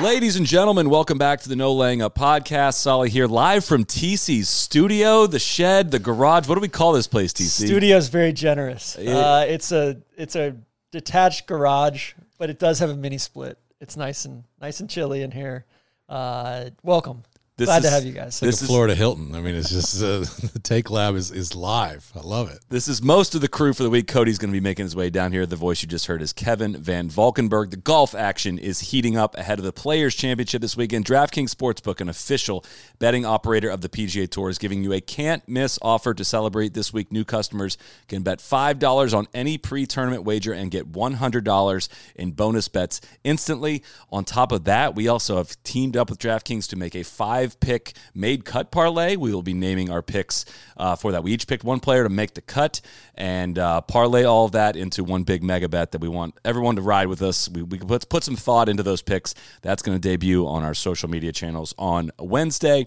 Ladies and gentlemen, welcome back to the No Laying Up podcast. Soly here, live from TC's studio, the shed, the garage. What do we call this place, TC? Studio's very generous. Uh, it's a it's a detached garage, but it does have a mini split. It's nice and nice and chilly in here. Uh, welcome. This Glad to have you guys. This Like a is- Florida Hilton. I mean, it's just uh, the Take Lab is, is live. I love it. This is most of the crew for the week. Cody's going to be making his way down here. The voice you just heard is Kevin Van Valkenburg. The golf action is heating up ahead of the Players Championship this weekend. DraftKings Sportsbook, an official betting operator of the PGA Tour, is giving you a can't miss offer to celebrate this week. New customers can bet $5 on any pre tournament wager and get $100 in bonus bets instantly. On top of that, we also have teamed up with DraftKings to make a five pick made cut parlay. We will be naming our picks uh, for that. We each picked one player to make the cut and uh, parlay all of that into one big mega bet that we want everyone to ride with us. We, we can put, put some thought into those picks. That's going to debut on our social media channels on Wednesday.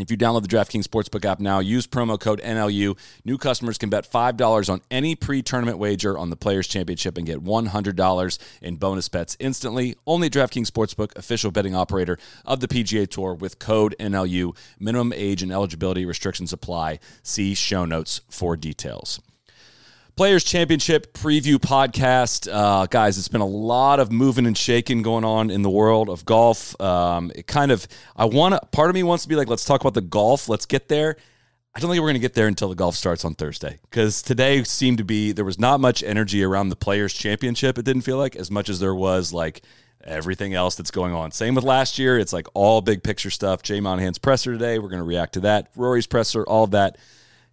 If you download the DraftKings Sportsbook app now, use promo code NLU. New customers can bet $5 on any pre tournament wager on the Players' Championship and get $100 in bonus bets instantly. Only DraftKings Sportsbook, official betting operator of the PGA Tour, with code NLU. Minimum age and eligibility restrictions apply. See show notes for details. Players Championship preview podcast, uh, guys. It's been a lot of moving and shaking going on in the world of golf. Um, it kind of, I want to. Part of me wants to be like, let's talk about the golf. Let's get there. I don't think we're going to get there until the golf starts on Thursday because today seemed to be there was not much energy around the Players Championship. It didn't feel like as much as there was like everything else that's going on. Same with last year. It's like all big picture stuff. Jay Monahan's presser today. We're going to react to that. Rory's presser, all that.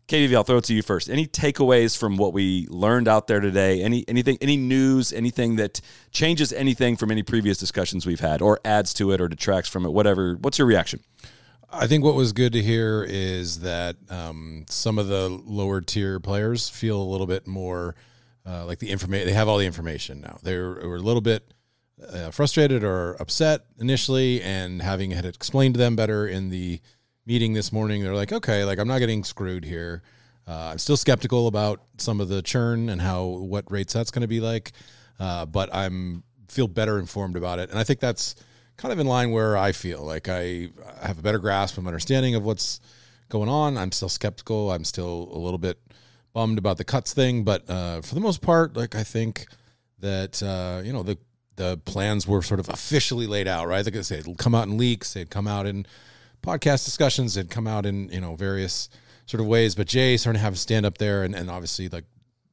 KVV, I'll throw it to you first. Any takeaways from what we learned out there today? Any anything, any news, anything that changes anything from any previous discussions we've had, or adds to it, or detracts from it? Whatever. What's your reaction? I think what was good to hear is that um, some of the lower tier players feel a little bit more uh, like the information. They have all the information now. They were, were a little bit uh, frustrated or upset initially, and having had it explained to them better in the meeting this morning, they're like, okay, like I'm not getting screwed here. Uh, I'm still skeptical about some of the churn and how what rates that's going to be like, uh, but I'm feel better informed about it, and I think that's kind of in line where I feel like I have a better grasp of understanding of what's going on. I'm still skeptical. I'm still a little bit bummed about the cuts thing, but uh, for the most part, like I think that uh, you know the the plans were sort of officially laid out, right? Like I said, come out in leaks, they'd come out in podcast discussions, they'd come out in you know various sort of ways. But Jay starting to have a stand up there, and, and obviously like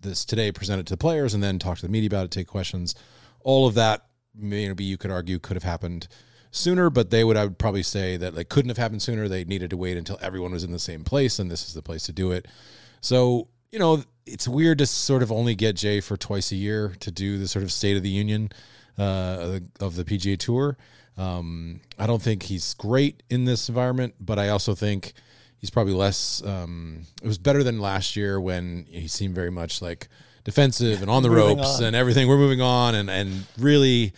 this today presented to the players, and then talk to the media about it, take questions. All of that maybe you could argue could have happened sooner, but they would I would probably say that like couldn't have happened sooner. They needed to wait until everyone was in the same place, and this is the place to do it. So you know, it's weird to sort of only get Jay for twice a year to do the sort of State of the Union uh, of the PGA Tour. Um, I don't think he's great in this environment, but I also think he's probably less. Um, it was better than last year when he seemed very much like defensive and on the ropes on. and everything. We're moving on and and really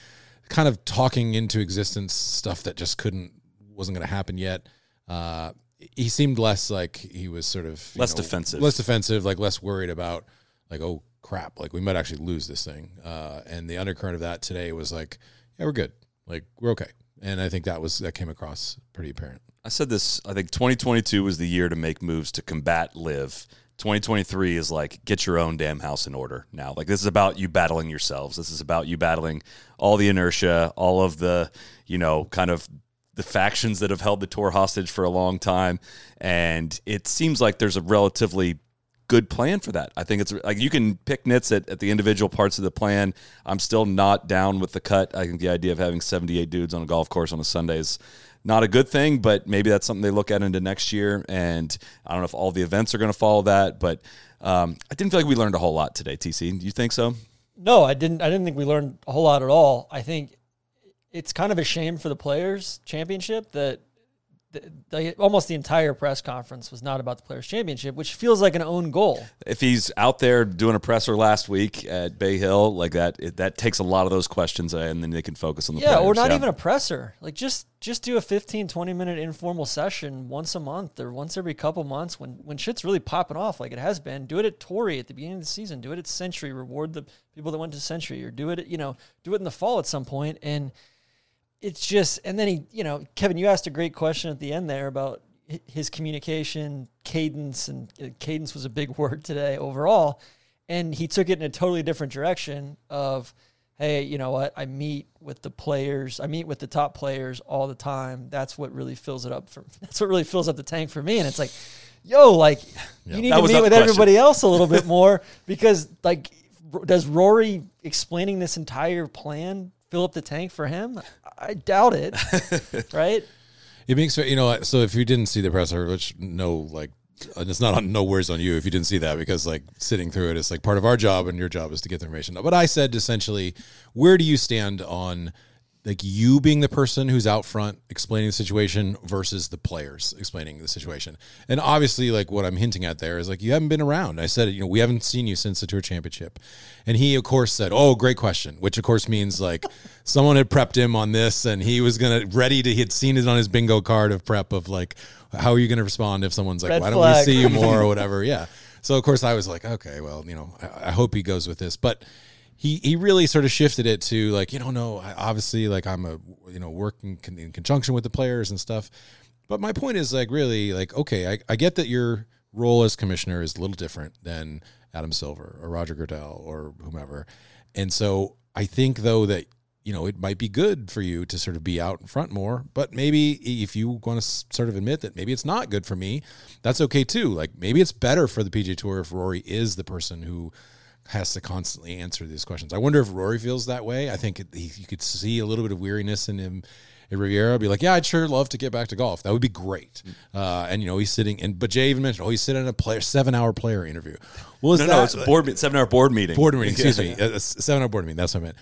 kind of talking into existence stuff that just couldn't wasn't going to happen yet. Uh, he seemed less like he was sort of you Less defensive. less defensive, like less worried about like oh crap, like we might actually lose this thing. Uh, and the undercurrent of that today was like, yeah, we're good, like we're okay. And I think that was that came across pretty apparent. I said this. I think 2022 was the year to make moves to combat LIV. 2023 is like get your own damn house in order now. Like this is about you battling yourselves. This is about you battling all the inertia, all of the you know kind of the factions that have held the tour hostage for a long time, and it seems like there's a relatively good plan for that. I think it's like you can pick nits at, at the individual parts of the plan. I'm still not down with the cut. I think the idea of having 78 dudes on a golf course on a Sunday is not a good thing, but maybe that's something they look at into next year. And I don't know if all the events are going to follow that, but um, I didn't feel like we learned a whole lot today. TC, do you think so? No, I didn't. I didn't think we learned a whole lot at all. I think it's kind of a shame for the players' championship that the, the, almost the entire press conference was not about the Players Championship, which feels like an own goal. If he's out there doing a presser last week at Bay Hill like that, it, that takes a lot of those questions, uh, and then they can focus on the yeah, players. or not even a presser. Like just just do a 15, 20 minute informal session once a month or once every couple months when when shit's really popping off like it has been. Do it at Torrey at the beginning of the season. Do it at Sentry. Reward the people that went to Sentry, or do it, at, you know, do it in the fall at some point and it's just, and then he, you know, Kevin, you asked a great question at the end there about his communication, cadence, and uh, cadence was a big word today overall. And he took it in a totally different direction of, hey, you know what? I meet with the players, I meet with the top players all the time. That's what really fills it up for. That's what really fills up the tank for me. And it's like, yo, like yeah. you need to meet with everybody else a little bit more because, like, does Rory explaining this entire plan fill up the tank for him? I doubt it. right? It makes you know. So if you didn't see the presser, which no, like it's not on no words on you if you didn't see that because like sitting through it is like part of our job and your job is to get the information. But I said essentially, where do you stand on like you being the person who's out front explaining the situation versus the players explaining the situation. And obviously, like what I'm hinting at there is like you haven't been around. I said, you know, we haven't seen you since the tour championship. And he, of course, said, Oh, great question, which of course means like someone had prepped him on this and he was gonna ready to he had seen it on his bingo card of prep of like, how are you gonna respond if someone's like, Red Why flag. don't we see you more or whatever? Yeah. So of course I was like, okay, well, you know, I, I hope he goes with this. But he he really sort of shifted it to like you don't know obviously like I'm a you know working in conjunction with the players and stuff. But my point is like really like okay I, I get that your role as commissioner is a little different than Adam Silver or Roger Goodell or whomever. And so I think though that you know it might be good for you to sort of be out in front more but maybe if you want to sort of admit that maybe it's not good for me that's okay too. Like maybe it's better for the PGA Tour if Rory is the person who has to constantly answer these questions. I wonder if Rory feels that way. I think he, you could see a little bit of weariness in him. In Riviera, be like, yeah, I'd sure love to get back to golf. That would be great. Uh, and you know, he's sitting, and but Jay even mentioned, oh, he's sitting in a player seven-hour player interview. Well, is no, that, no, it's a board seven-hour board meeting. Board meeting, excuse me, a seven-hour board meeting. That's what I meant.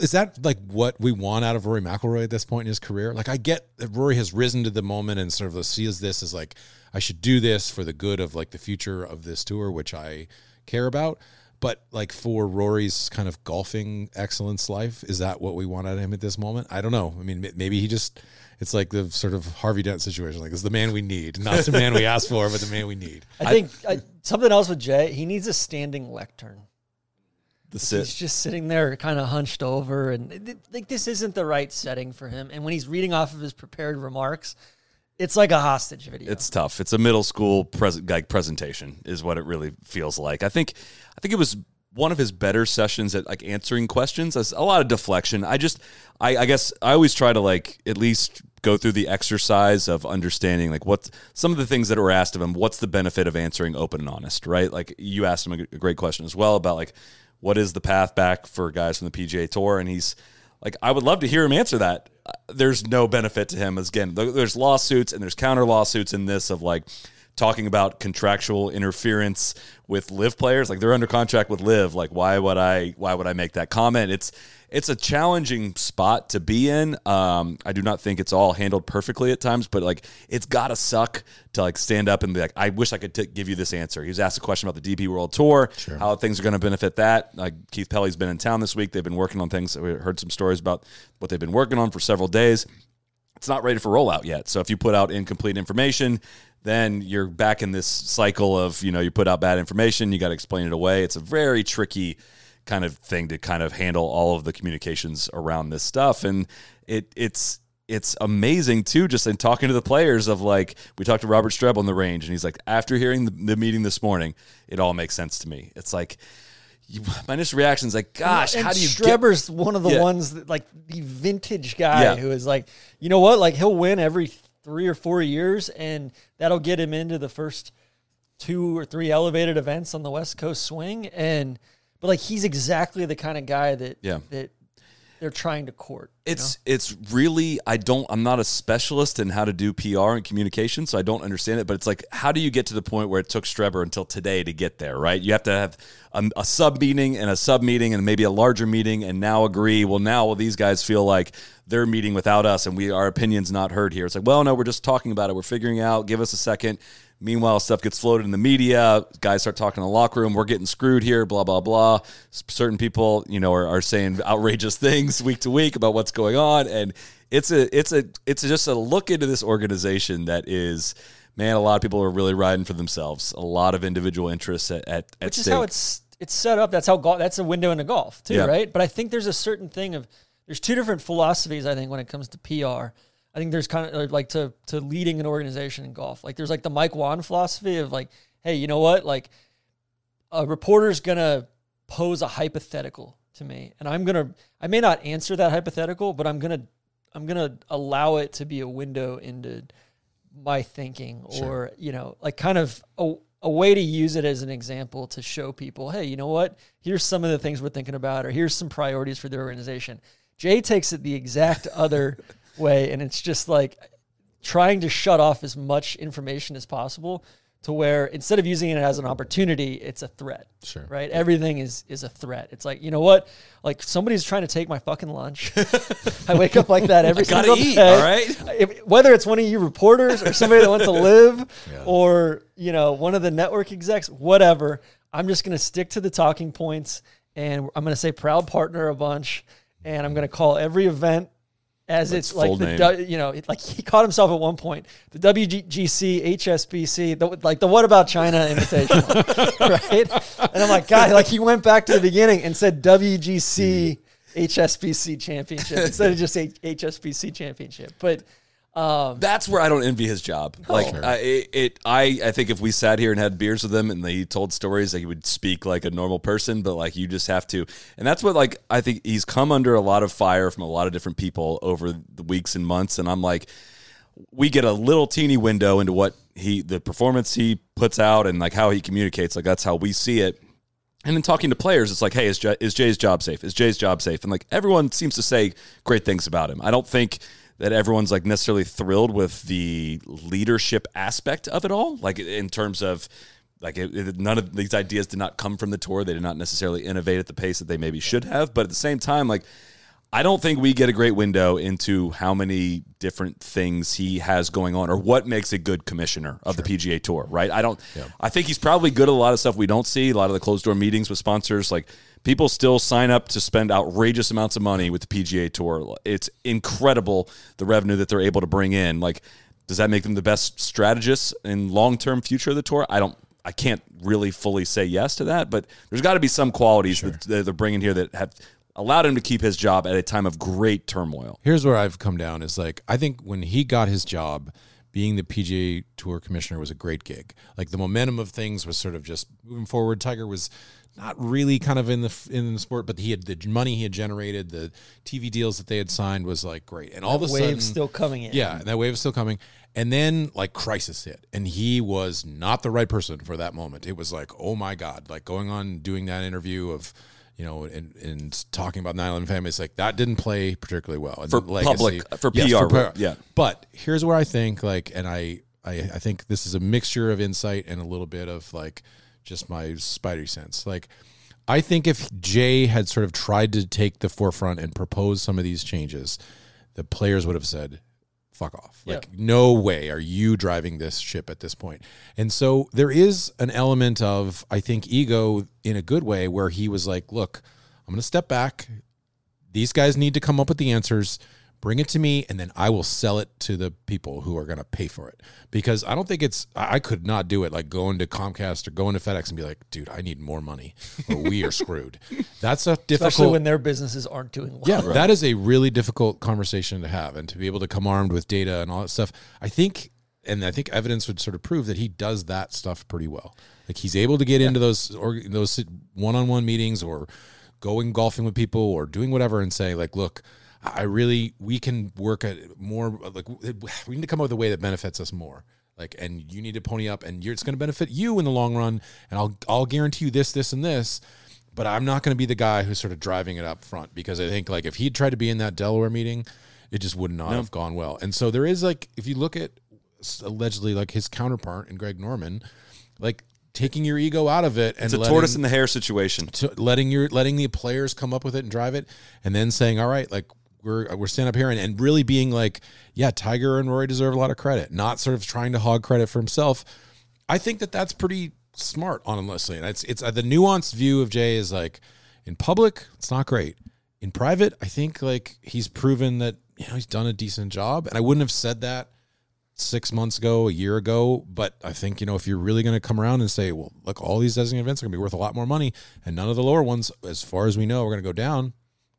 Is that like what we want out of Rory McIlroy at this point in his career? Like, I get that Rory has risen to the moment and sort of sees this as like, I should do this for the good of like the future of this tour, which I care about. But like for Rory's kind of golfing excellence life, is that what we want out of him at this moment? I don't know. I mean, maybe he just it's like the sort of Harvey Dent situation. Like, it's the man we need, not the man we asked for, but the man we need. I think I, something else with Jay, he needs a standing lectern. The sit. He's just sitting there, kind of hunched over, and like this isn't the right setting for him. And when he's reading off of his prepared remarks, it's like a hostage video. It's tough. It's a middle school pres- like presentation, is what it really feels like. I think, I think it was one of his better sessions at like answering questions. There's a lot of deflection. I just, I, I guess I always try to like at least go through the exercise of understanding like what some of the things that were asked of him. What's the benefit of answering open and honest, right? Like you asked him a great question as well about like what is the path back for guys from the PGA Tour, and he's like, I would love to hear him answer that. There's no benefit to him. As again, there's lawsuits and there's counter lawsuits in this of like talking about contractual interference with LIV players. Like they're under contract with LIV. Like why would I? Why would I make that comment? It's it's a challenging spot to be in. Um, I do not think it's all handled perfectly at times, but like it's gotta suck to like stand up and be like, I wish I could t- give you this answer. He was asked a question about the DP World Tour, sure. how things are going to benefit that. Like Keith Pelley's been in town this week. They've been working on things. We heard some stories about what they've been working on for several days. It's not ready for rollout yet. So if you put out incomplete information, then you're back in this cycle of you know you put out bad information, you got to explain it away. It's a very tricky kind of thing to kind of handle all of the communications around this stuff. And it it's it's amazing too, just in talking to the players of like we talked to Robert Streb on the range, and he's like, after hearing the, the meeting this morning, it all makes sense to me. It's like you, my initial reaction is like, gosh, and how do you? Streber's get? one of the yeah. ones that like the vintage guy Yeah. who is like, you know what, like he'll win every three or four years, and that'll get him into the first two or three elevated events on the West Coast swing, and but like he's exactly the kind of guy that Yeah. that they're trying to court. It's it's really I don't I'm not a specialist in how to do PR and communication, so I don't understand it. But it's like, how do you get to the point where it took Streber until today to get there? Right? You have to have a, a sub meeting and a sub meeting and maybe a larger meeting, and now agree. Well, now well, these guys feel like they're meeting without us, and we our opinions not heard here. It's like, well, no, we're just talking about it. We're figuring out. Give us a second. Meanwhile, stuff gets floated in the media. Guys start talking in the locker room. We're getting screwed here. Blah blah blah. Certain people, you know, are, are saying outrageous things week to week about what's going on, and it's a it's a it's just a look into this organization that is, man. A lot of people are really riding for themselves. A lot of individual interests at at, at which is stake. how it's it's set up. That's how golf. That's a window into golf too, Yeah. right? But I think there's a certain thing of there's two different philosophies. I think when it comes to PR, I think there's kind of uh, like to to leading an organization in golf. Like there's like the Mike Whan philosophy of like, hey, you know what? Like a reporter's gonna pose a hypothetical to me, and I'm gonna I may not answer that hypothetical, but I'm gonna I'm gonna allow it to be a window into my thinking or you know like kind of a, a way to use it as an example to show people hey you know what here's some of the things we're thinking about or here's some priorities for the organization jay takes it the exact other way and it's just like trying to shut off as much information as possible to where instead of using it as an opportunity it's a threat Sure. right? Everything is is a threat. It's like you know what? Like somebody's trying to take my fucking lunch. I wake up like that every I gotta single eat, day. all right? if, whether it's one of you reporters or somebody that wants to live or you know one of the network execs whatever i'm just going to stick to the talking points and i'm going to say proud partner a bunch and i'm going to call every event as it's like the name. you know it, like he caught himself at one point. The WGC HSBC the, like the what about China Invitational right? And I'm like God like he went back to the beginning and said WGC HSBC Championship instead of just H- HSBC Championship. But Um, that's where I don't envy his job. Oh. Like I, it, it, I, I think if we sat here and had beers with him and he told stories, like he would speak like a normal person. But like you just have to, and that's what like I think he's come under a lot of fire from a lot of different people over the weeks and months. And I'm like, we get a little teeny window into what he, the performance he puts out, and like how he communicates. Like that's how we see it. And then talking to players, it's like, hey, is, Jay, is Jay's job safe? Is Jay's job safe? And like everyone seems to say great things about him. I don't think that everyone's like necessarily thrilled with the leadership aspect of it all. Like in terms of like it, it- none of these ideas did not come from the tour. They did not necessarily innovate at the pace that they maybe should have. But at the same time, like I don't think we get a great window into how many different things he has going on or what makes a good commissioner of the PGA Tour, right? I don't I think he's probably good at a lot of stuff we don't see, a lot of the closed door meetings with sponsors like people still sign up to spend outrageous amounts of money with the PGA Tour. It's incredible the revenue that they're able to bring in. Like does that make them the best strategists in long-term future of the tour? I don't I can't really fully say yes to that, but there's got to be some qualities that, that they're bringing here that have allowed him to keep his job at a time of great turmoil. Here's where I've come down is like I think when he got his job, being the PGA Tour commissioner was a great gig. Like the momentum of things was sort of just moving forward. Tiger was not really kind of in the in the sport, but he had the money he had generated, the TV deals that they had signed was like great, and all of a wave's sudden still coming in. Yeah, and that wave is still coming. And then like crisis hit, and he was not the right person for that moment. It was like, oh my god, like going on doing that interview of, you know, and, and talking about 9/11 family. It's like that didn't play particularly well And For legacy- public- uh, for Yes, PR, yeah. But here's where I think like, and I, I, I think this is a mixture of insight and a little bit of like just my spidey sense. Like, I think if Jay had sort of tried to take the forefront and propose some of these changes, the players would have said, fuck off. Like, no way are you driving this ship at this point. And so there is an element of, I think, ego in a good way where he was like, look, I'm going to step back. These guys need to come up with the answers. Bring it to me, and then I will sell it to the people who are going to pay for it. Because I don't think it's, I I could not do it like going to Comcast or going to FedEx and be like, dude, I need more money or we are screwed. That's a difficult. especially when their businesses aren't doing well. Yeah, that is a really difficult conversation to have, and to be able to come armed with data and all that stuff. I think, and I think evidence would sort of prove that he does that stuff pretty well. Like he's able to get into those or those one-on-one meetings, or going golfing with people, or doing whatever, and say like, look. I really we can work at more like we need to come up with a way that benefits us more. Like, and you need to pony up, and you're, it's going to benefit you in the long run. And I'll I'll guarantee you this, this, and this but I'm not going to be the guy who's sort of driving it up front because I think like if he'd tried to be in that Delaware meeting, it just would not have gone well. And so there is like if you look at allegedly like his counterpart in Greg Norman, like taking your ego out of it and It's a letting, tortoise in the hare situation. letting your letting the players come up with it and drive it, and then saying, "All right, like we're we're standing up here," and, and really being like, "Yeah, Tiger and Rory deserve a lot of credit," not sort of trying to hog credit for himself. I think that that's pretty smart, honestly. And it's it's uh, the nuanced view of Jay is like in public, it's not great. In private, I think like he's proven that you know he's done a decent job, and I wouldn't have said that six months ago, a year ago. But I think, you know, if you're really going to come around and say, well, look, all these designated events are going to be worth a lot more money, and none of the lower ones, as far as we know, are going to go down.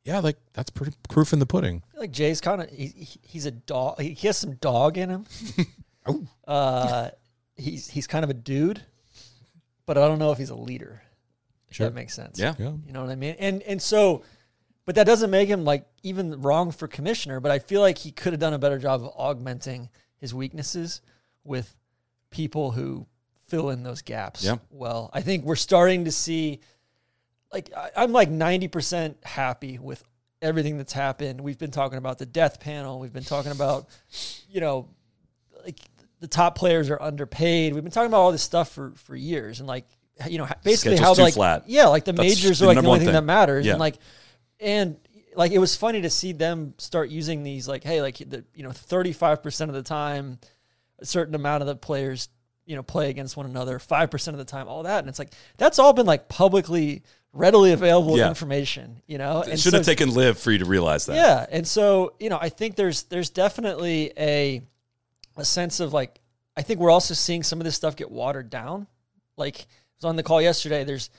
Yeah, like that's pretty proof in the pudding. I feel like Jay's kind of he, he- he's a dog. He has some dog in him. uh, he's he's kind of a dude, but I don't know if he's a leader. If Sure. that makes sense. Yeah. Yeah. You know what I mean? And and so, but that doesn't make him like even wrong for commissioner. But I feel like he could have done a better job of augmenting his weaknesses with people who fill in those gaps. Yeah. Well, I think we're starting to see, like I, I'm like 90 percent happy with everything that's happened. We've been talking about the death panel. We've been talking about, you know, like the top players are underpaid. We've been talking about all this stuff for for years, and like you know, basically Schedule's how like flat. yeah, like the That's majors are like the only thing, thing. that matters, Yeah. and like and like it was funny to see them start using these like hey like the you know 35% of the time a certain amount of the players you know play against one another 5% of the time all that and it's like that's all been like publicly readily available Yeah. information you know It and should have so- taken LIV for you to realize that. yeah, and so you know, I think there's there's definitely a a sense of like I think we're also seeing some of this stuff get watered down. Like I was on the call yesterday. There's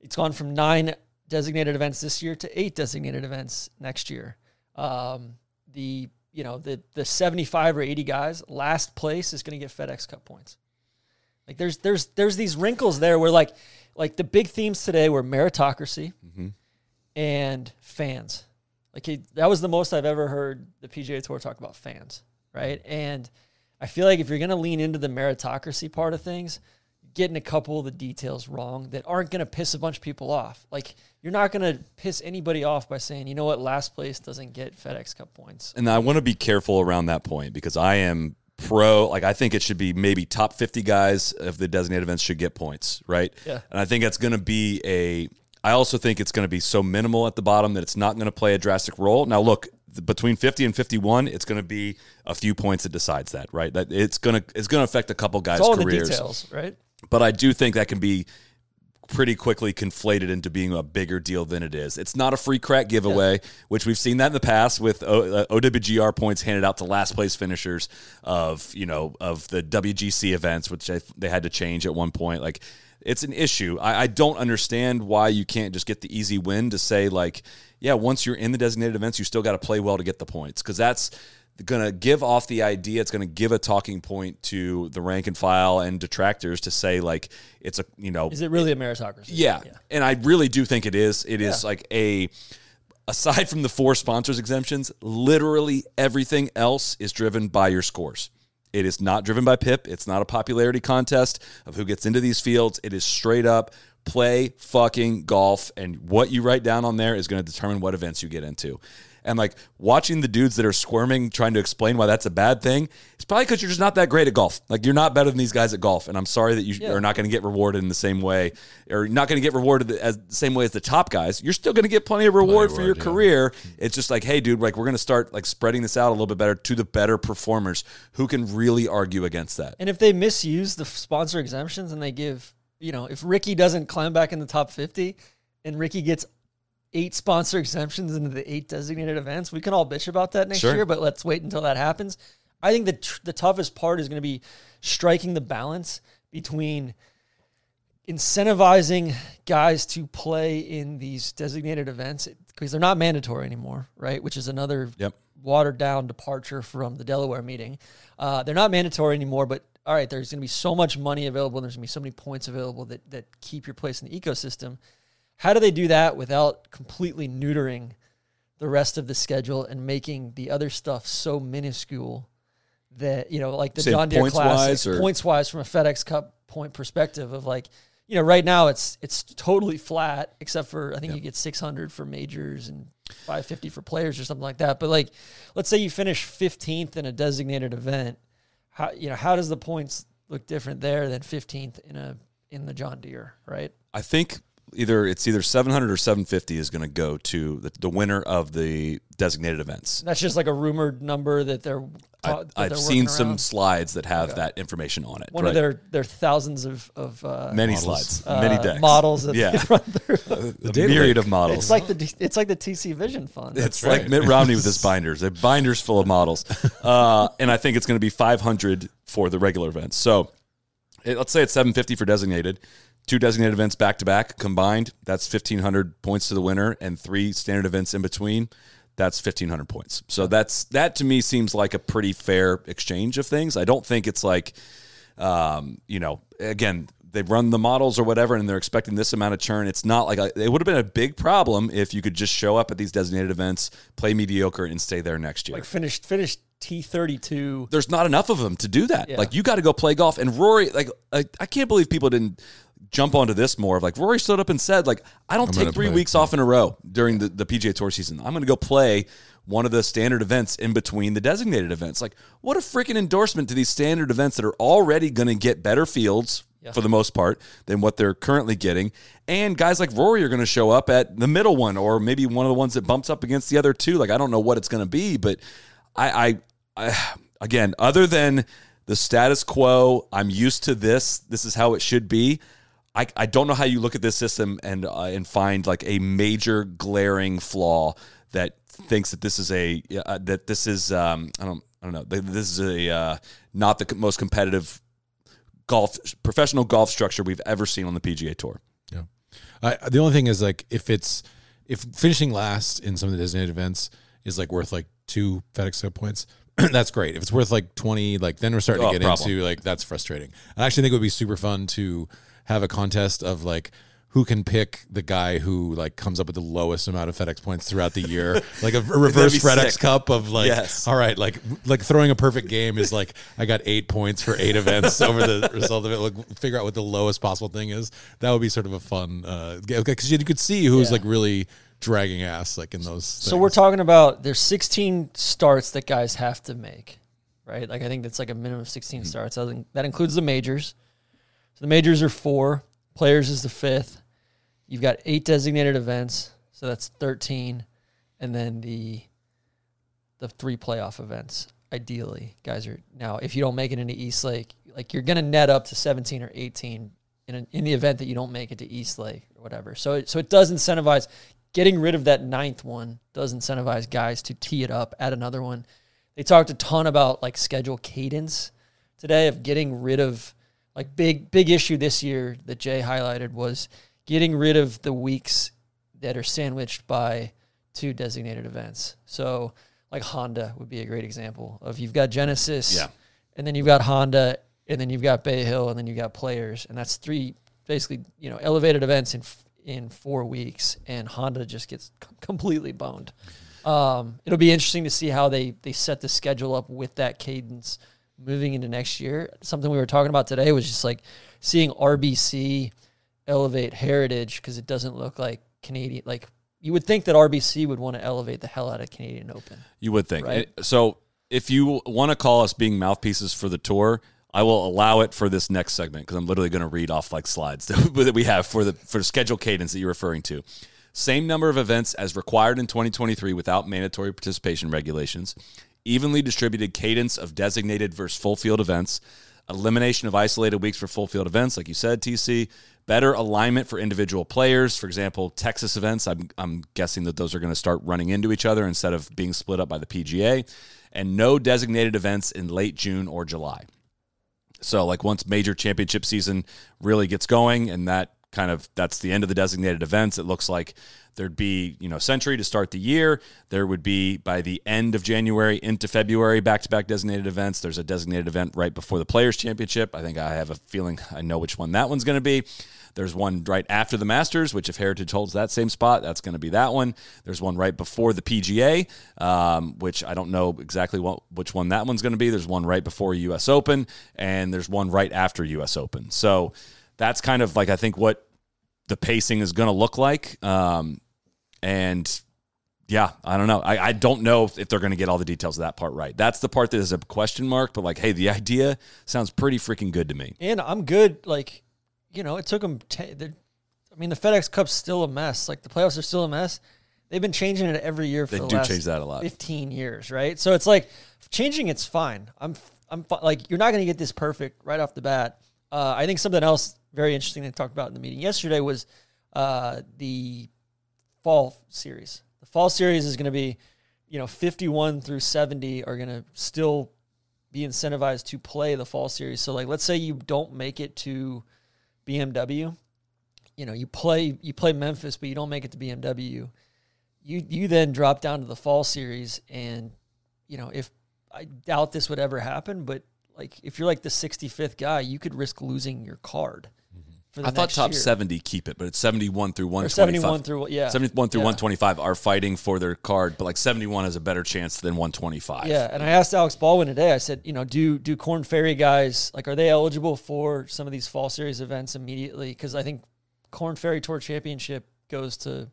it's gone from nine designated events this year to eight designated events next year. Um, the you know the the 75 or 80 guys last place is going to get FedEx Cup points. Like there's there's there's these wrinkles there where like like the big themes today were meritocracy mm-hmm. and fans. Like he, that was the most I've ever heard the PGA Tour talk about fans, right? And I feel like if you're going to lean into the meritocracy part of things, getting a couple of the details wrong that aren't going to piss a bunch of people off. Like you're not going to piss anybody off by saying, you know what, last place doesn't get FedEx Cup points. And I want to be careful around that point because I am pro. Like I think it should be maybe top fifty guys of the designated events should get points, right? Yeah. And I think that's going to be a. I also think it's going to be so minimal at the bottom that it's not going to play a drastic role. Now, look, between fifty and fifty-one, it's going to be a few points that decides that, right? That it's going to it's going to affect a couple guys' It's all in the careers. details, right? but I do think that can be pretty quickly conflated into being a bigger deal than it is. It's not a free crack giveaway, which we've seen that in the past with o, uh, OWGR points handed out to last place finishers of you know of the WGC events, which I, they had to change at one point. Like it's an issue. I, I don't understand why you can't just get the easy win to say like, yeah, once you're in the designated events, you still got to play well to get the points because that's going to give off the idea. It's going to give a talking point to the rank and file and detractors to say like it's a you know Is it really a meritocracy? yeah. And I really do think it is. It is like a aside from the four sponsors exemptions, literally everything else is driven by your scores. It is not driven by PIP. It's not a popularity contest of who gets into these fields. It is straight up play fucking golf and what you write down on there is going to determine what events you get into. And like watching the dudes that are squirming trying to explain why that's a bad thing, it's probably because you're just not that great at golf. Like you're not better than these guys at golf. And I'm sorry that you Yeah. are not going to get rewarded in the same way, or not going to get rewarded as the same way as the top guys. You're still going to get plenty of reward for your reward, yeah. career. It's just like, hey, dude, like we're going to start like spreading this out a little bit better to the better performers who can really argue against that. And if they misuse the sponsor exemptions and they give, you know, if Ricky doesn't climb back in the top 50 and Ricky gets eight sponsor exemptions into the eight designated events, we can all bitch about that next Sure. year, but let's wait until that happens. I think the, tr- the toughest part is going to be striking the balance between incentivizing guys to play in these designated events because they're not mandatory anymore, right? Which is another Yep. watered down departure from the Delaware meeting. Uh, they're not mandatory anymore, but all right, there's going to be so much money available. And There's going to be so many points available that that keep your place in the ecosystem. How do they do that without completely neutering the rest of the schedule and making the other stuff so minuscule that you know, like the Say John Deere points Classic, wise or- points wise from a FedEx Cup point perspective of like, you know, right now it's it's totally flat except for I think you get 600 for majors and 550 for players or something like that. But like, let's say you finish 15th in a designated event, how you know how does the points look different there than 15th in a in the John Deere, right? I think either it's either 700 or 750 is going to go to the, the winner of the designated events. That's just like a rumored number that they're. I, that I've they're seen working some slides that have that information on it. one right? of their their thousands of of uh, many models. slides, uh, many decks, models that yeah, they run through. a myriad of models. It's like the it's like the TC Vision Fund. It's like Mitt Romney with his binders. They're binders full of models. Uh, and I think it's going to be 500 for the regular events. So it, let's say it's 750 for designated. Two designated events back to back combined, that's 1,500 points to the winner, and three standard events in between, that's 1,500 points. So that's that to me seems like a pretty fair exchange of things. I don't think it's like, um, you know, again, they run the models or whatever, and they're expecting this amount of churn. It's not like a, it would have been a big problem if you could just show up at these designated events, play mediocre, and stay there next year. like finished finished T thirty two. There's not enough of them to do that. Yeah. Like you got to go play golf. And Rory, like I, I can't believe people didn't jump onto this more. Of like Rory stood up and said, like I don't take gonna three play. weeks off in a row during the, the PGA Tour season. I'm going to go play one of the standard events in between the designated events. Like what a freaking endorsement to these standard events that are already going to get better fields for the most part than what they're currently getting. And guys like Rory are going to show up at the middle one or maybe one of the ones that bumps up against the other two. Like I don't know what it's going to be, but I, I, I again, other than the status quo, I'm used to this. This is how it should be. I, I don't know how you look at this system and uh, and find like a major glaring flaw that thinks that this is a uh, that this is um, I don't I don't know this is a uh, not the most competitive golf professional golf structure we've ever seen on the PGA Tour. Yeah. I, the only thing is like if it's if finishing last in some of the designated events is like worth like two FedEx Cup points, that's great. If it's worth like twenty, like then we're starting Oh, to get problem. into like that's frustrating. I actually think it would be super fun to have a contest of like who can pick the guy who like comes up with the lowest amount of FedEx points throughout the year, like a, a reverse FedEx sick. Cup of like, Yes. all right, like like throwing a perfect game is like I got eight points for eight events over the result of it. Like figure out what the lowest possible thing is. That would be sort of a fun uh because you could see who's Yeah. like really dragging ass like in those. So we're talking about there's 16 starts that guys have to make, right? Like I think that's like a minimum of 16 Mm-hmm. starts. I think that includes the majors. So the majors are four. Players is the fifth. You've got eight designated events, so that's 13, and then the the three playoff events. Ideally, guys are now if you don't make it into East Lake, like you're gonna net up to 17 or 18 in in the event that you don't make it to East Lake or whatever. So it, so it does incentivize getting rid of that ninth one. Does incentivize guys to tee it up at another one. They talked a ton about like schedule cadence today of getting rid of like big big issue this year that Jay highlighted was getting rid of the weeks that are sandwiched by two designated events. So like Honda would be a great example of you've got Genesis, Yeah. and then you've got Honda, and then you've got Bay Hill, and then you've got players, and that's three basically you know elevated events in in four weeks, and Honda just gets completely boned. Um, it'll be interesting to see how they they set the schedule up with that cadence moving into next year. Something we were talking about today was just like seeing RBC elevate Heritage because it doesn't look like Canadian. Like you would think that RBC would want to elevate the hell out of Canadian Open. You would think. Right. So if you want to call us being mouthpieces for the tour, I will allow it for this next segment because I'm literally going to read off like slides that that we have for the for the schedule cadence that you're referring to. Same number of events as required in 2023 without mandatory participation regulations. Evenly distributed cadence of designated versus full field events. Elimination of isolated weeks for full field events, like you said, TC. Better alignment for individual players. For example, Texas events, I'm, I'm guessing that those are going to start running into each other instead of being split up by the PGA. And no designated events in late June or July. So like once major championship season really gets going and that kind of that's the end of the designated events, it looks like there'd be, you know, Sentry to start the year. There would be by the end of January into February back-to-back designated events. There's a designated event right before the Players Championship. I think I have a feeling I know which one that one's going to be. There's one right after the Masters, which if Heritage holds that same spot, that's going to be that one. There's one right before the PGA, um, which I don't know exactly what, which one that one's going to be. There's one right before U.S. Open, and there's one right after U.S. Open. So that's kind of like I think what the pacing is going to look like. Um, and yeah, I don't know. I, I don't know if, if they're going to get all the details of that part right. That's the part that is a question mark. But like, hey, the idea sounds pretty freaking good to me. And I'm good. Like, you know, it took them. T- I mean, the FedEx Cup's still a mess. Like the playoffs are still a mess. They've been changing it every year for They the do last change that a lot. 15 years, right? So it's like changing it's fine. I'm I'm like you're not going to get this perfect right off the bat. Uh, I think something else very interesting they talked about in the meeting yesterday was uh, the fall series. The fall series is going to be, you know, 51 through 70 are going to still be incentivized to play the fall series. So like let's say you don't make it to BMW, you know, you play you play Memphis but you don't make it to BMW. You you then drop down to the fall series and you know, if I doubt this would ever happen, but like if you're like the 65th guy, you could risk losing your card. Mm-hmm. For the I thought top year. 70 keep it, but it's 71 through or 125. 71 through yeah. 71 through Yeah. 125 are fighting for their card, but like 71 has a better chance than 125. Yeah, and I asked Alex Baldwin today. I said, you know, do do Korn Ferry guys like are they eligible for some of these fall series events immediately? Because I think Korn Ferry Tour Championship goes to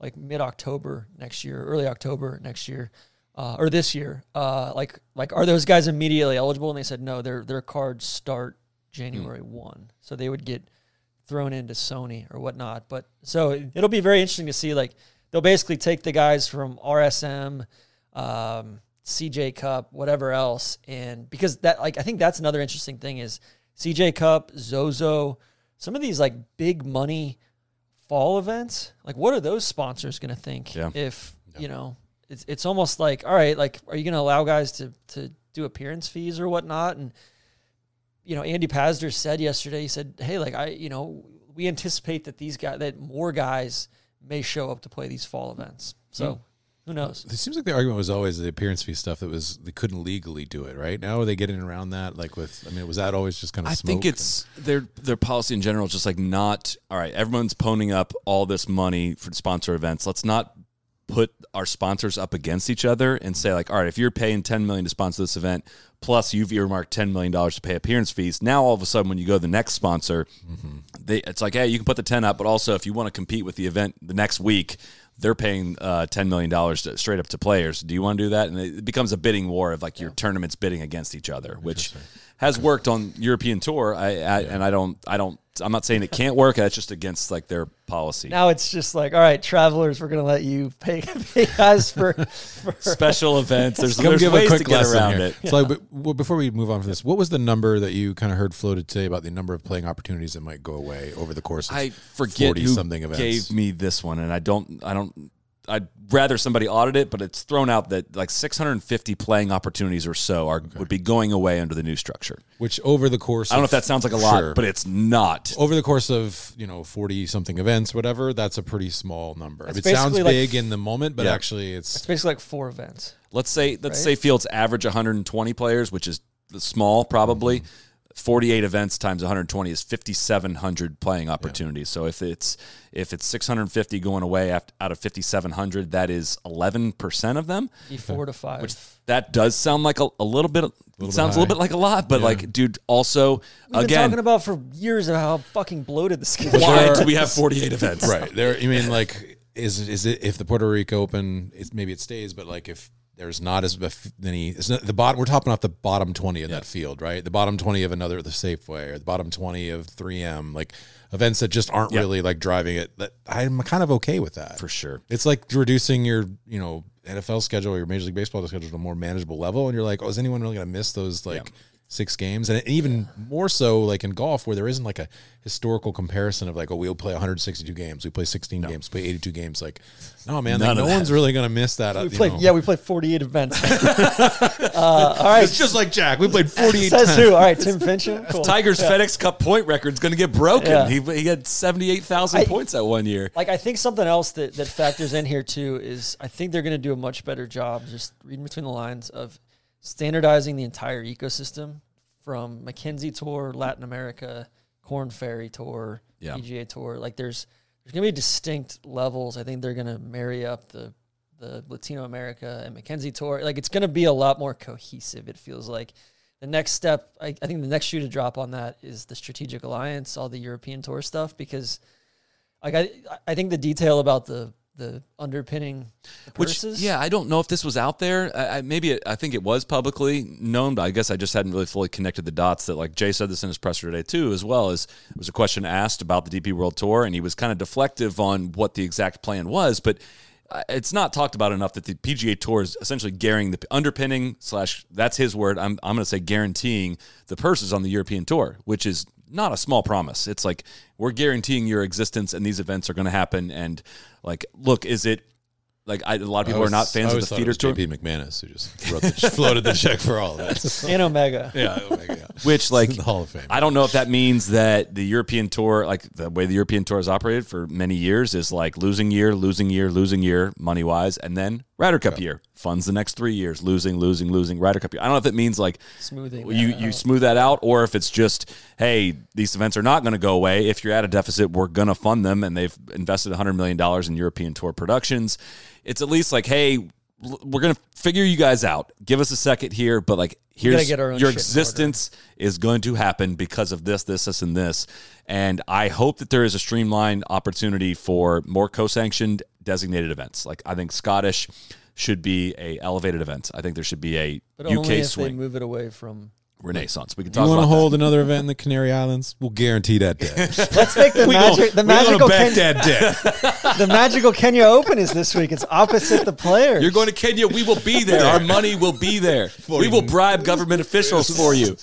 like mid October next year, early October next year, uh, or this year. Uh, like like are those guys immediately eligible? And they said no. Their their cards start January one, so they would get thrown into Sony or whatnot. But so it'll be very interesting to see. Like they'll basically take the guys from RSM, um, CJ Cup, whatever else, and because that like I think that's another interesting thing is CJ Cup, Zozo, some of these like big money fall events. Like what are those sponsors going to think Yeah. if you know? It's it's almost like all right, like are you going to allow guys to to do appearance fees or whatnot and you know, Andy Pazder said yesterday, he said, Hey, like I, you know, we anticipate that these guys that more guys may show up to play these fall events. So hmm. who knows? It seems like the argument was always the appearance fee stuff that was they couldn't legally do it, right? Now are they getting around that? Like with, I mean, was that always just kind of? I think it's their their policy in general is just like not all right. Everyone's poning up all this money for sponsor events. Let's not put our sponsors up against each other and say like, all right, if you're paying ten million to sponsor this event, plus you've earmarked ten million dollars to pay appearance fees. Now all of a sudden, when you go to the next sponsor, they it's like, hey, you can put the ten up, but also if you want to compete with the event the next week. They're paying uh, ten million dollars straight up to players. Do you want to do that? And it becomes a bidding war of like your tournaments bidding against each other, which has worked on European tour. I, I and I don't I don't I'm not saying it can't work. That's just against like their policy. Now it's just like, all right, travelers, we're gonna let you pay, pay guys for, for Special events. There's, Come there's give ways a quick to get around here. it. So, like, but, well, before we move on from this, what was the number that you kind of heard floated today about the number of playing opportunities that might go away over the course of I forget 40 who something events? gave me this one, and I don't I don't. I'd rather somebody audit it, but it's thrown out that like 650 playing opportunities or so are would be going away under the new structure. which over the course, I don't know if that sounds like a lot, Sure. but it's not. over the course of you know 40 something events whatever that's a pretty small number It's it sounds like- big in the moment but Yeah. actually it's it's basically like four events. Let's say let's Right? say fields average 120 players, which is small probably. Mm-hmm. 48 events times 120 is 5700 playing opportunities. So if it's if it's 650 going away aft- out of 5700, that is 11% of them. Be four to five. Which That does sound like a, a little bit bit sounds a little bit like a lot, but like dude also We've been talking about for years of how fucking bloated the schedule. why is. do we have 48 events? right there you mean like is is it if the Puerto Rico Open it's, maybe it stays but like if there's not as many it's not the bottom we're topping off the bottom 20 of that field right the bottom 20 of another the Safeway or the bottom 20 of 3M like events that just aren't Yeah. really like driving it that I'm kind of okay with that For sure. It's like reducing your, you know, NFL schedule or your Major League Baseball schedule to a more manageable level, and you're like, oh, is anyone really going to miss those like six games? And even more so, like in golf, where there isn't like a historical comparison of like, oh, we'll play 162 games, we play 16 games, play 82 games. Like, no, man, like, no that. one's really going to miss that. We you played, know. yeah, we played 48 events. uh, all right. It's just like Jack. We played 48 Says times. who? All right, Tim Finchem. Cool. Tigers FedEx Cup point record is going to get broken. Yeah. He, he had 78,000 I- points that one year. Like I think something else that, that factors in here too is I think they're going to do a much better job just reading between the lines of standardizing the entire ecosystem from Mackenzie Tour, Latin America, Korn Ferry Tour, Yeah. PGA Tour. Like there's there's going to be distinct levels. I think they're going to marry up the the Latino America and Mackenzie Tour. Like it's going to be a lot more cohesive. It feels like the next step, I, I think the next shoe to drop on that is the strategic alliance, all the European tour stuff, because like I, I think the detail about the the underpinning the Which, purses. yeah, I don't know if this was out there. I, I, maybe it, I think it was publicly known, but I guess I just hadn't really fully connected the dots. That like Jay said this in his presser today too, as well as it was a question asked about the DP World Tour, and he was kind of deflective on what the exact plan was, but uh, it's not talked about enough that the PGA Tour is essentially guaranteeing the underpinning slash that's his word. I'm I'm going to say guaranteeing the purses on the European Tour, which is not a small promise. It's like we're guaranteeing your existence, and these events are going to happen. And like, look, is it like I, a lot of people I are not fans of the thought it feeder was tour? JP McManus who just wrote the, floated the check for all of that. and Omega. yeah, my Which like the Hall of Fame. I don't know if that means that the European tour, like the way the European tour has operated for many years, is like losing year, losing year, losing year, money wise, and then Ryder Cup year funds the next three years, losing, losing, losing, Ryder Cup year. I don't know if it means like Smoothing you you out. smooth that out, or if it's just hey, these events are not going to go away. If you're at a deficit, we're going to fund them, and they've invested 100 million dollars in European tour productions. It's at least like hey. We're gonna figure you guys out. Give us a second here, but like here's get our own your shit in order. existence is going to happen because of this, this, this, and this. And I hope that there is a streamlined opportunity for more co-sanctioned designated events. Like I think Scottish should be a elevated event. I think there should be a But UK only if they move it away from. Renaissance. We can talk. You talk want about to that. hold another event in the Canary Islands? We'll guarantee that day. Let's make the magic. The magical back Ken, that day. the magical Kenya Open is this week. It's opposite the players. You're going to Kenya. We will be there. Our money will be there. We will bribe government officials for you.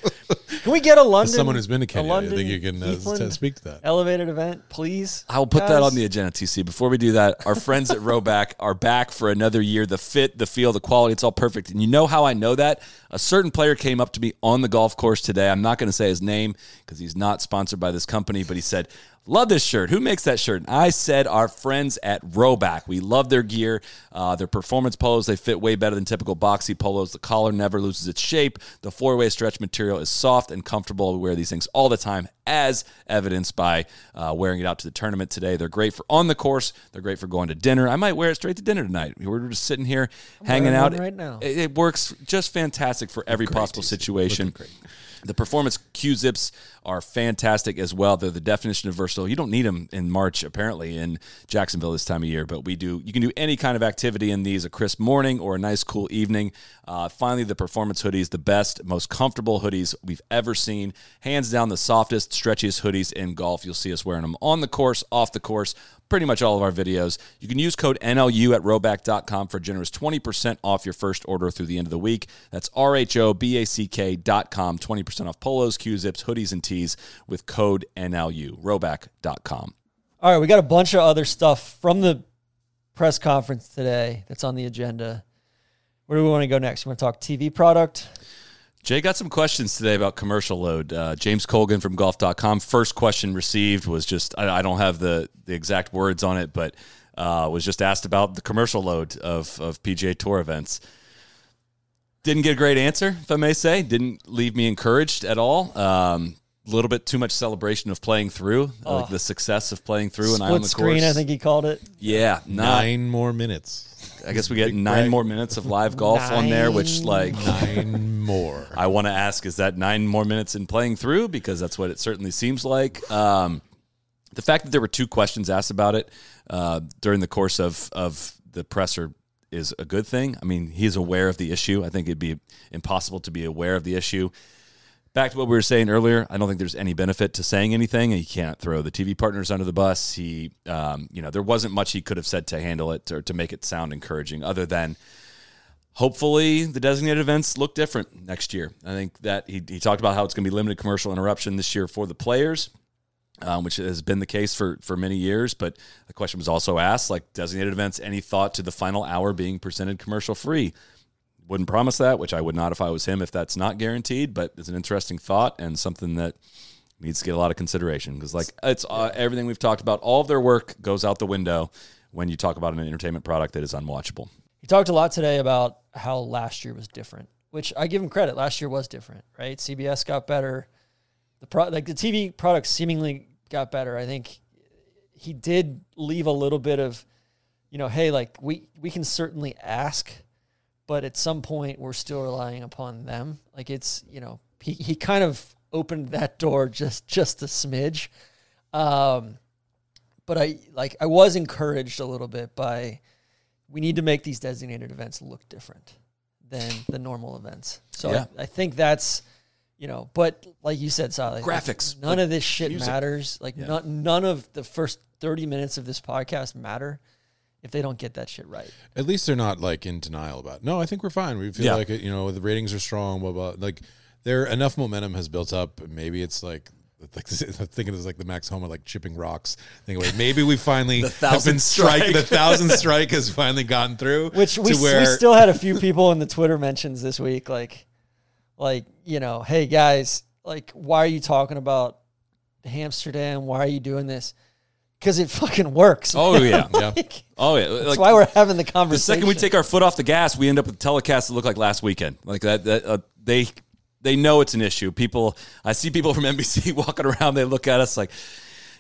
Can we get a London? As someone who's been to a Kenya, I think you can uh, Heathland speak to that. elevated event, please. I will put that on the agenda, TC. Before we do that, our friends at Rhoback are back for another year. The fit, the feel, the quality, it's all perfect. And you know how I know that? A certain player came up to me on the golf course today. I'm not going to say his name because he's not sponsored by this company, but he said, Love this shirt. Who makes that shirt? I said, Our friends at Rhoback. We love their gear. Uh, their performance polos, they fit way better than typical boxy polos. The collar never loses its shape. The four way stretch material is soft and comfortable. We wear these things all the time, as evidenced by uh, wearing it out to the tournament today. They're great for on the course. They're great for going to dinner. I might wear it straight to dinner tonight. We're just sitting here hanging out right now. It, it works just fantastic for every possible situation. The performance Q zips are fantastic as well. They're the definition of versatile. You don't need them in March, apparently, in Jacksonville this time of year, but we do. You can do any kind of activity in these a crisp morning or a nice, cool evening. Uh, finally, the performance hoodies, the best, most comfortable hoodies we've ever seen. Hands down, the softest, stretchiest hoodies in golf. You'll see us wearing them on the course, off the course, pretty much all of our videos. You can use code NLU at rhoback.com for generous 20% off your first order through the end of the week. That's R H O B A C K.com, 20% off polos, Q zips, hoodies, and tees with code NLU. Rhoback.com. All right, we got a bunch of other stuff from the press conference today that's on the agenda. Where do we want to go next? We want to talk TV product. Jay got some questions today about commercial load. Uh, James Colgan from golf.com. First question received was just, I, I don't have the, the exact words on it, but uh, was just asked about the commercial load of, of PGA Tour events. Didn't get a great answer, if I may say. Didn't leave me encouraged at all. Um, little bit too much celebration of playing through, like the success of playing through an eye on Split the screen, course. I think he called it. Yeah, not. Nine more minutes. I guess we get nine brag. more minutes of live golf on there, which like Nine more. I want to ask: Is that nine more minutes in playing through? Because that's what it certainly seems like. Um, the fact that there were two questions asked about it uh, during the course of of the presser is a good thing. I mean, he's aware of the issue. I think it'd be impossible to be aware of the issue. Back to what we were saying earlier, I don't think there's any benefit to saying anything. He can't throw the TV partners under the bus. He, um, you know, there wasn't much he could have said to handle it or to make it sound encouraging, other than hopefully the designated events look different next year. I think that he, he talked about how it's going to be limited commercial interruption this year for the players, um, which has been the case for, for many years. But the question was also asked, like designated events, any thought to the final hour being presented commercial free? Wouldn't promise that, which I would not if I was him, if that's not guaranteed. But it's an interesting thought and something that needs to get a lot of consideration because, like, it's uh, everything we've talked about. All of their work goes out the window when you talk about an entertainment product that is unwatchable. He talked a lot today about how last year was different, which I give him credit. Last year was different, right? CBS got better. The pro- like the TV product seemingly got better. I think he did leave a little bit of, you know, hey, like we we can certainly ask, but at some point we're still relying upon them. Like it's you know he he kind of opened that door just just a smidge. Um, but I like I was encouraged a little bit by we need to make these designated events look different than the normal events. So Yeah. I, I think that's you know, but like you said, Sally, like, Graphics, none like of this shit music. matters. Like Yeah. none none of the first thirty minutes of this podcast matter if they don't get that shit right. At least they're not like in denial about. It. No, I think we're fine. We feel Yeah. like it, you know the ratings are strong. Blah blah. Like there enough momentum has built up. Maybe it's like. Like thinking it's like the Max Homa like chipping rocks. Think like maybe we finally The have thousand been strike. strike. The thousand strike has finally gotten through. Which we, where we still had a few people in the Twitter mentions this week, like, like you know, hey guys, like, why are you talking about Amsterdam? Why are you doing this? Because it fucking works. Oh yeah, Yeah. Oh yeah. that's why we're having the conversation. the second we take our foot off the gas, we end up with telecasts that look like last weekend. Like that, that uh, they they know it's an issue. People, I see people from NBC walking around. They look at us like,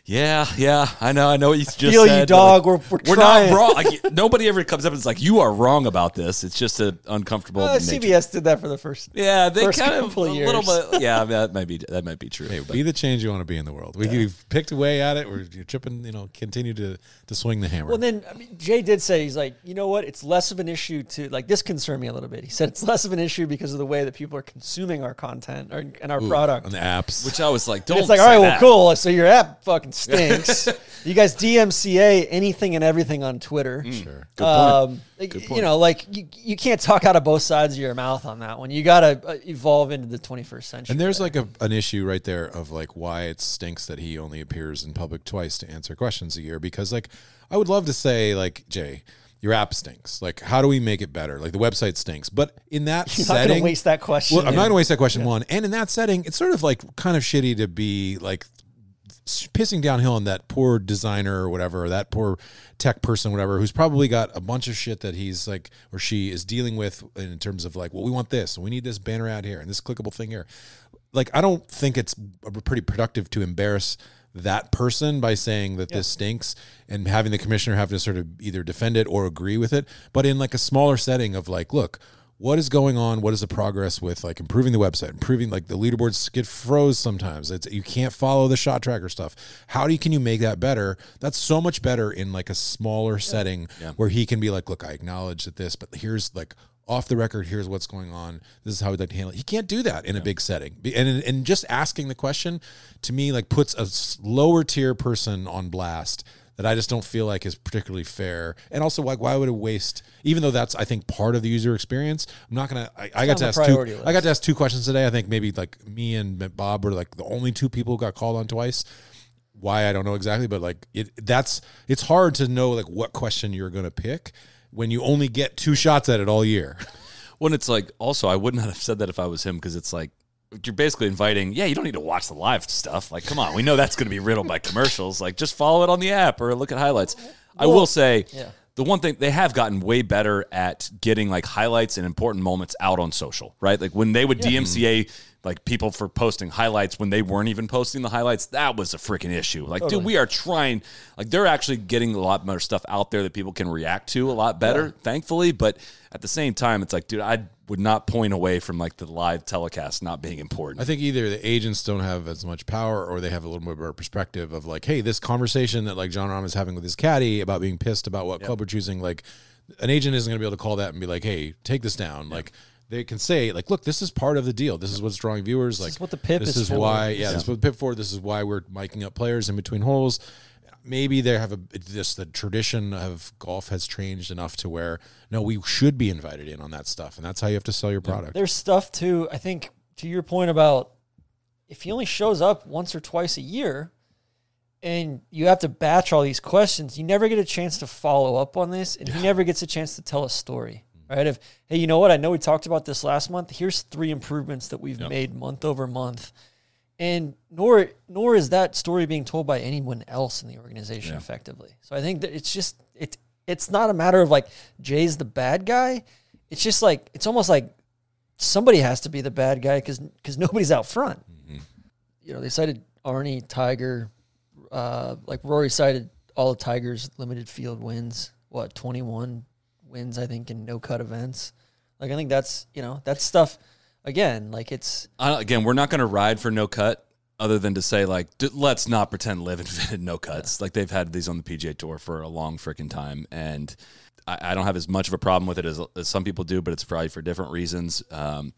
yeah, yeah, I know, I know what you just feel you, said, but, dog. like, We're- we're not trying." wrong. Like nobody ever comes up and is like, you are wrong about this. It's just an uncomfortable. Uh. CBS did that for the first. Yeah, they first kind of couple a of little bit. Yeah, that might be that might be true. Hey, but- be the change you want to be in the world. We, We've picked away at it. We're you're chipping. You know, continue to to swing the hammer. Well, then I mean, Jay did say he's like, you know what? It's less of an issue to like this concerned me a little bit. He said it's less of an issue because of the way that people are consuming our content or, and our product. on the apps. which I was like, don't. it's like, say all right, well, that. cool. So your app fucking stinks. you guys DMCA anything and everything on Twitter. sure. Good point. Um, like, You know, like you, you can't talk out of both sides of your mouth on that one. You got to uh, evolve into the 21st century. And there's there. like a, an issue right there of like why it stinks that he only appears in public twice to answer questions a year. Because like I would love to say like Jay, your app stinks. Like how do we make it better? Like the website stinks. But in that You're not setting, going to waste that question. well, I'm not going to waste that question. One, and in that setting, it's sort of like kind of shitty to be like s- pissing downhill on that poor designer or whatever, or that poor tech person, whatever, who's probably got a bunch of shit that he's like or she is dealing with in terms of like, well, we want this, we need this banner ad here, and this clickable thing here. Like, I don't think it's pretty productive to embarrass that person by saying that this stinks and having the commissioner have to sort of either defend it or agree with it. But in like a smaller setting of like, look, what is going on? What is the progress with like improving the website, improving like the leaderboards get froze sometimes. It's you can't follow the shot tracker stuff. How do you can you make that better? That's so much better in like a smaller setting where he can be like, look, I acknowledge that this, but here's like off the record, here's what's going on. This is how we'd like to handle it. He can't do that in a big setting. And and just asking the question to me like puts a lower tier person on blast that I just don't feel like is particularly fair. And also, like, why would it waste? Even though that's, I think, part of the user experience. I'm not gonna. I, I got to ask two. priority I got to ask two questions today. I think maybe like me and Bob were like the only two people who got called on twice. Why I don't know exactly, but like it. That's it's hard to know like what question you're gonna pick when you only get two shots at it all year. When it's like, also, I would not have said that if I was him because it's like, you're basically inviting, yeah, you don't need to watch the live stuff. Like, come on, we know that's going to be riddled by commercials. Like, just follow it on the app or look at highlights. I will say, yeah. the one thing they have gotten way better at getting like highlights and important moments out on social, right? Like when they would DMCA like people for posting highlights when they weren't even posting the highlights, that was a freaking issue. Like, dude, we are trying, like, they're actually getting a lot more stuff out there that people can react to a lot better, thankfully. But at the same time, it's like, dude, I would not point away from like the live telecast not being important. I think either the agents don't have as much power or they have a little bit more perspective of like, hey, this conversation that like Jon Rahm is having with his caddy about being pissed about what club we're choosing, like an agent isn't going to be able to call that and be like, hey, take this down. Like they can say like, look, this is part of the deal. This is what's drawing viewers. Like is what the PIP is. This is is for. why, yeah, this is what the PIP for. This is why we're miking up players in between holes. Maybe they have a just the tradition of golf has changed enough to where no, we should be invited in on that stuff, and that's how you have to sell your product. There's stuff too. I think to your point about if he only shows up once or twice a year, and you have to batch all these questions, you never get a chance to follow up on this, and he never gets a chance to tell a story. Right? Of hey, you know what? I know we talked about this last month. Here's three improvements that we've made month over month, and nor nor is that story being told by anyone else in the organization effectively. So I think that it's just it it's not a matter of like Jay's the bad guy. It's just like it's almost like somebody has to be the bad guy because because nobody's out front. You know, they cited Arnie, Tiger, uh, like Rory cited all the Tigers limited field wins. What twenty one wins I think in no cut events. Like I think that's you know that's stuff. Again, like it's Uh, again, we're not going to ride for no cut other than to say like d- let's not pretend LIV invented no cuts. Like they've had these on the PGA Tour for a long freaking time, and I, I don't have as much of a problem with it as, as some people do, but it's probably for different reasons. Um,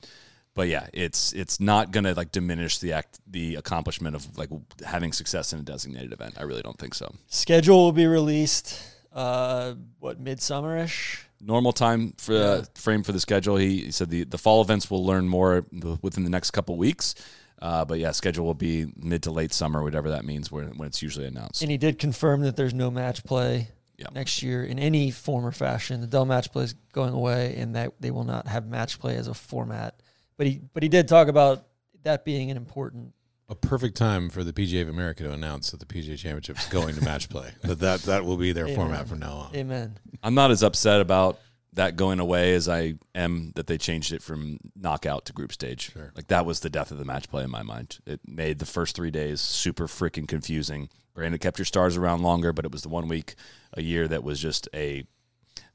but yeah, it's it's not going to like diminish the act the accomplishment of like having success in a designated event. I really don't think so. schedule will be released. Uh, what midsummerish? Normal time for uh, frame for the schedule. He, he said the, the fall events will learn more within the next couple weeks. Uh, but yeah, schedule will be mid to late summer, whatever that means, when, when it's usually announced. And he did confirm that there's no match play Yeah. next year in any form or fashion. The Dell match play is going away, and that they will not have match play as a format. But he but he did talk about that being an important. A perfect time for the PGA of America to announce that the PGA Championship is going to match play. That that that will be their Amen. format from now on. Amen. I'm not as upset about that going away as I am that they changed it from knockout to group stage. Like that was the death of the match play in my mind. It made the first three days super freaking confusing. Granted, it kept your stars around longer, but it was the one week a year that was just a,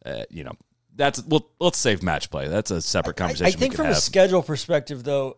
uh, you know, that's well. Let's save match play. That's a separate conversation. I we think could from a schedule perspective, though,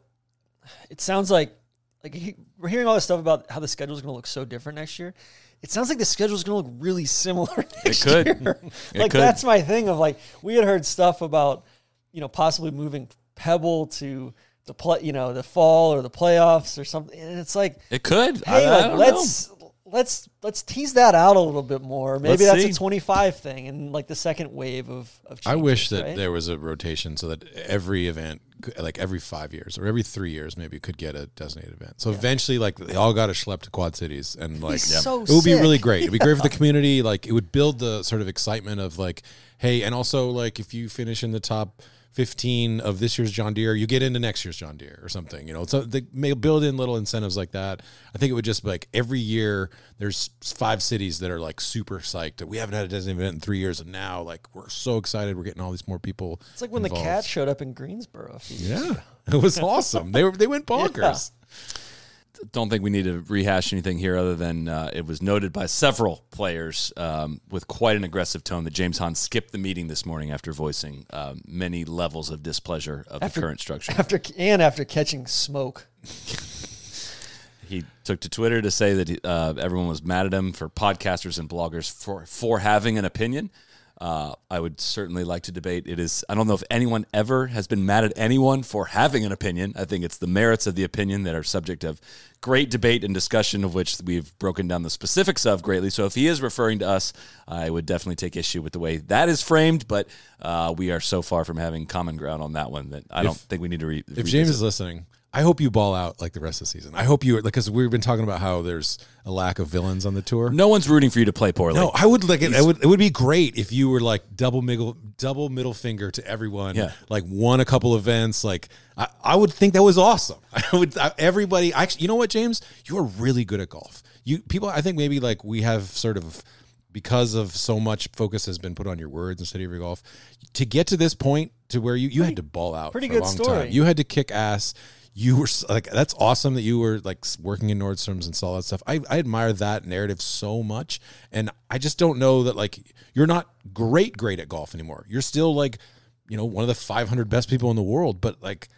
it sounds like like he, we're hearing all this stuff about how the schedule is going to look so different next year. It sounds like the schedule is going to look really similar next could. year. It like could. that's my thing of like we had heard stuff about you know possibly moving Pebble to the play, you know, the fall or the playoffs or something, and it's like It could. hey, I, I like, let's let's let's tease that out a little bit more. Maybe Let's that's see. a 25 thing and like the second wave of of I wish that right? there was a rotation so that every event, like every five years or every three years, maybe could get a designated event. So eventually, like they all got a schlep to Quad Cities, and like so it would be really great. It'd be great for the community. Like it would build the sort of excitement of like, hey, and also like if you finish in the top. 15 of this year's John Deere, you get into next year's John Deere or something, you know. So they may build in little incentives like that. I think it would just be like every year there's five cities that are like super psyched that we haven't had a designated event in three years, and now like we're so excited we're getting all these more people. It's like when the involved. cat showed up in Greensboro. a few years Yeah, it was awesome. They were they went bonkers. Don't think we need to rehash anything here other than uh, it was noted by several players um, with quite an aggressive tone that James Hahn skipped the meeting this morning after voicing um, many levels of displeasure of After- the current structure. after and after catching smoke. he took to Twitter to say that uh, everyone was mad at him for podcasters and bloggers for for having an opinion. Uh, I would certainly like to debate. It is. I don't know if anyone ever has been mad at anyone for having an opinion. I think it's the merits of the opinion that are subject of great debate and discussion, of which we've broken down the specifics of greatly. So if he is referring to us, I would definitely take issue with the way that is framed. But uh, we are so far from having common ground on that one that I don't think we need to. Re- If James is listening, I hope you ball out like the rest of the season. I hope you because we've been talking about how there's a lack of villains on the tour. no one's rooting for you to play poorly. No, I would like it. It would, it would be great if you were like double middle, double middle finger to everyone. Yeah. like won a couple events. Like I, I would think that was awesome. I would I, everybody. Actually, you know what, James, you are really good at golf. You people, I think maybe like we have sort of because of so much focus has been put on your words instead of your golf. To get to this point to where you you had to ball out pretty for good a long story. time. You had to kick ass. You were like that's awesome that you were like working in Nordstrom's and saw that stuff. I, I admire that narrative so much, and I just don't know that like you're not great great at golf anymore. You're still like you know one of the 500 best people in the world, but like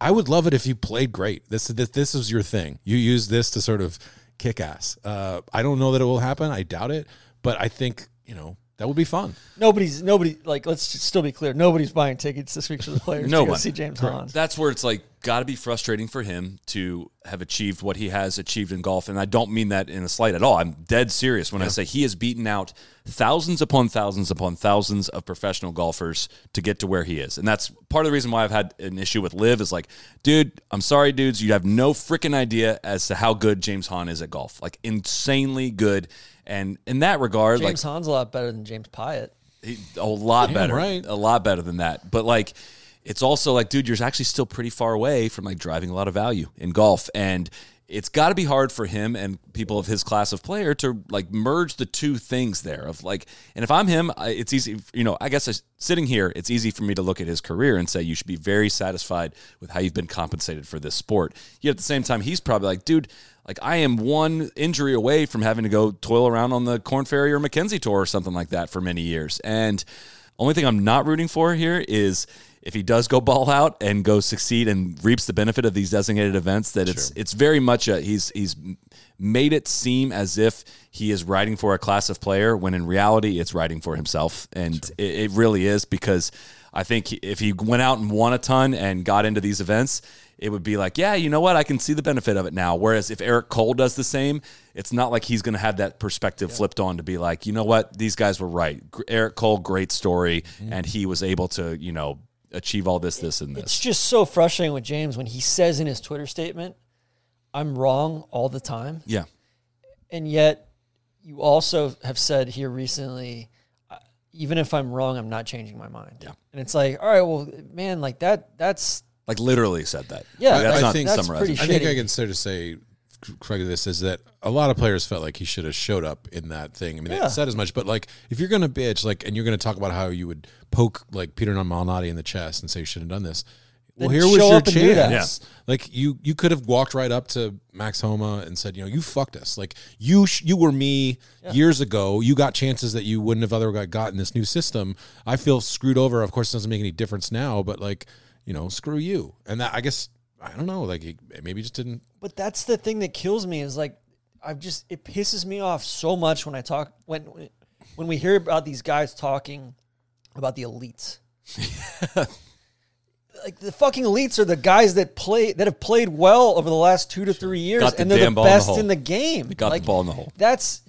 I would love it if you played great. This this this is your thing. You use this to sort of kick ass. Uh, I don't know that it will happen. I doubt it, but I think you know that would be fun. Nobody's nobody like. Let's just still be clear. Nobody's buying tickets this week for the players No to go one. see James Hahn. That's where it's like got to be frustrating for him to have achieved what he has achieved in golf, and I don't mean that in a slight at all. I'm dead serious when I say he has beaten out thousands upon thousands upon thousands of professional golfers to get to where he is, and that's part of the reason why I've had an issue with Liv. Is like, dude, I'm sorry, dudes, you have no freaking idea as to how good James Hahn is at golf, like insanely good. And in that regard, like James Hahn's a lot better than James Piot. he- a lot better, right. A lot better than that. But like, it's also like, dude, you're actually still pretty far away from like driving a lot of value in golf, and it's got to be hard for him and people of his class of player to like merge the two things there. Of like, and if I'm him, it's easy. You know, I guess sitting here, it's easy for me to look at his career and say you should be very satisfied with how you've been compensated for this sport. Yet at the same time, he's probably like, dude. Like I am one injury away from having to go toil around on the Korn Ferry or Mackenzie Tour or something like that for many years. And only thing I'm not rooting for here is if he does go ball out and go succeed and reaps the benefit of these designated events, that it's it's very much a he's he's made it seem as if he is writing for a class of player when in reality it's writing for himself, and it, it really is because I think if he went out and won a ton and got into these events, it would be like, yeah, you know what? I can see the benefit of it now. Whereas if Eric Cole does the same, it's not like he's going to have that perspective flipped on to be like, you know what? These guys were right. Eric Cole, great story. Mm-hmm. And he was able to, you know, achieve all this, this, and this. It's just so frustrating with James when he says in his Twitter statement, "I'm wrong all the time," Yeah. and yet you also have said here recently, "Uh, even if I'm wrong, I'm not changing my mind. Yeah. and it's like, all right, well, man, like that. That's Like literally said that. Yeah, Like, that's I not think that's summarizing. pretty I think I can sort of say correct this is that a lot of players felt like he should have showed up in that thing. I mean, Yeah. they said as much, but like if you're gonna bitch, like, and you're gonna talk about how you would poke like Peter Malnati in the chest and say you shouldn't have done this. Well, Then here was show your up and do that. chance. Like you, you could have walked right up to Max Homa and said, you know, you fucked us. Like you, sh- you were me years ago. You got chances that you wouldn't have otherwise got in this new system. I feel screwed over. Of course, it doesn't make any difference now, but like, you know, screw you. And that, I guess, I don't know. Like he maybe just didn't But that's the thing that kills me is like I've just it pisses me off so much when I talk when when we hear about these guys talking about the elites. like the fucking elites are the guys that play that have played well over the last two to three years, the and they're the ball in the best in the game. They got the ball in the hole. That's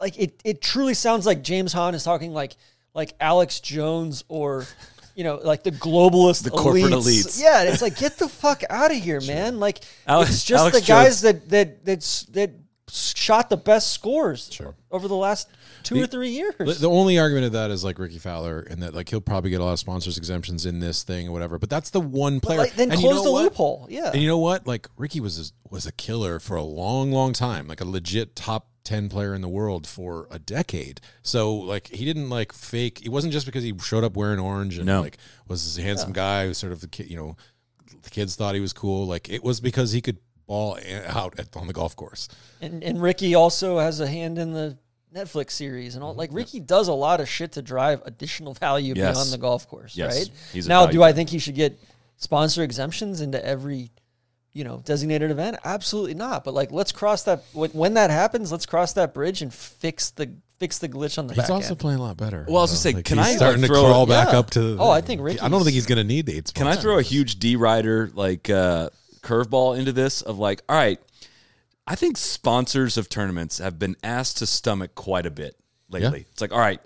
like it. It truly sounds like James Hahn is talking like like Alex Jones or. You know, like the globalist, The corporate elites. elites. Yeah, it's like get the fuck out of here, man. Like Alex- it's just Alex the guys Jones- that that that's that shot the best scores over the last two or three years. The, the only argument of that is like Rickie Fowler, and that like he'll probably get a lot of sponsors exemptions in this thing or whatever. But that's the one player. like, then And you close know the what? loophole. Yeah. And you know what? Like Rickie was a, was a killer for a long, long time, like a legit top ten player in the world for a decade. So like he didn't like fake. It wasn't just because he showed up wearing orange and No. like was this handsome guy who sort of the kid, you know, the kids thought he was cool. Like it was because he could ball out at, on the golf course. And and Rickie also has a hand in the Netflix series and all. Like mm-hmm. Rickie does a lot of shit to drive additional value Yes. beyond the golf course, Yes. right? He's now, do I think he should get sponsor exemptions into every, you know, designated event? Absolutely not. But like, let's cross that when, when that happens. Let's cross that bridge and fix the fix the glitch on the He's back also end. playing a lot better. Well, I was you gonna say, Like, can he's I, starting like, to throw- crawl back Yeah. up to? The, Oh, I think I don't think he's going to need the eight. Can I throw a huge D rider like uh, curveball into this of like, all right, I think sponsors of tournaments have been asked to stomach quite a bit lately. It's like, all right,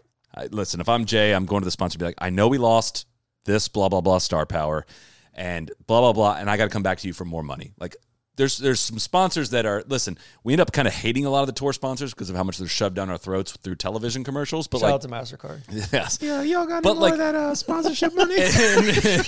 listen, if I'm Jay, I'm going to the sponsor and be like, I know we lost this blah blah blah star power and blah blah blah, and I got to come back to you for more money. Like. There's there's some sponsors that are listen. We end up kind of hating a lot of the tour sponsors because of how much they're shoved down our throats through television commercials. But Shout like, out to Mastercard. yes, Yeah, y'all got But, any more like- of that uh, sponsorship money? in,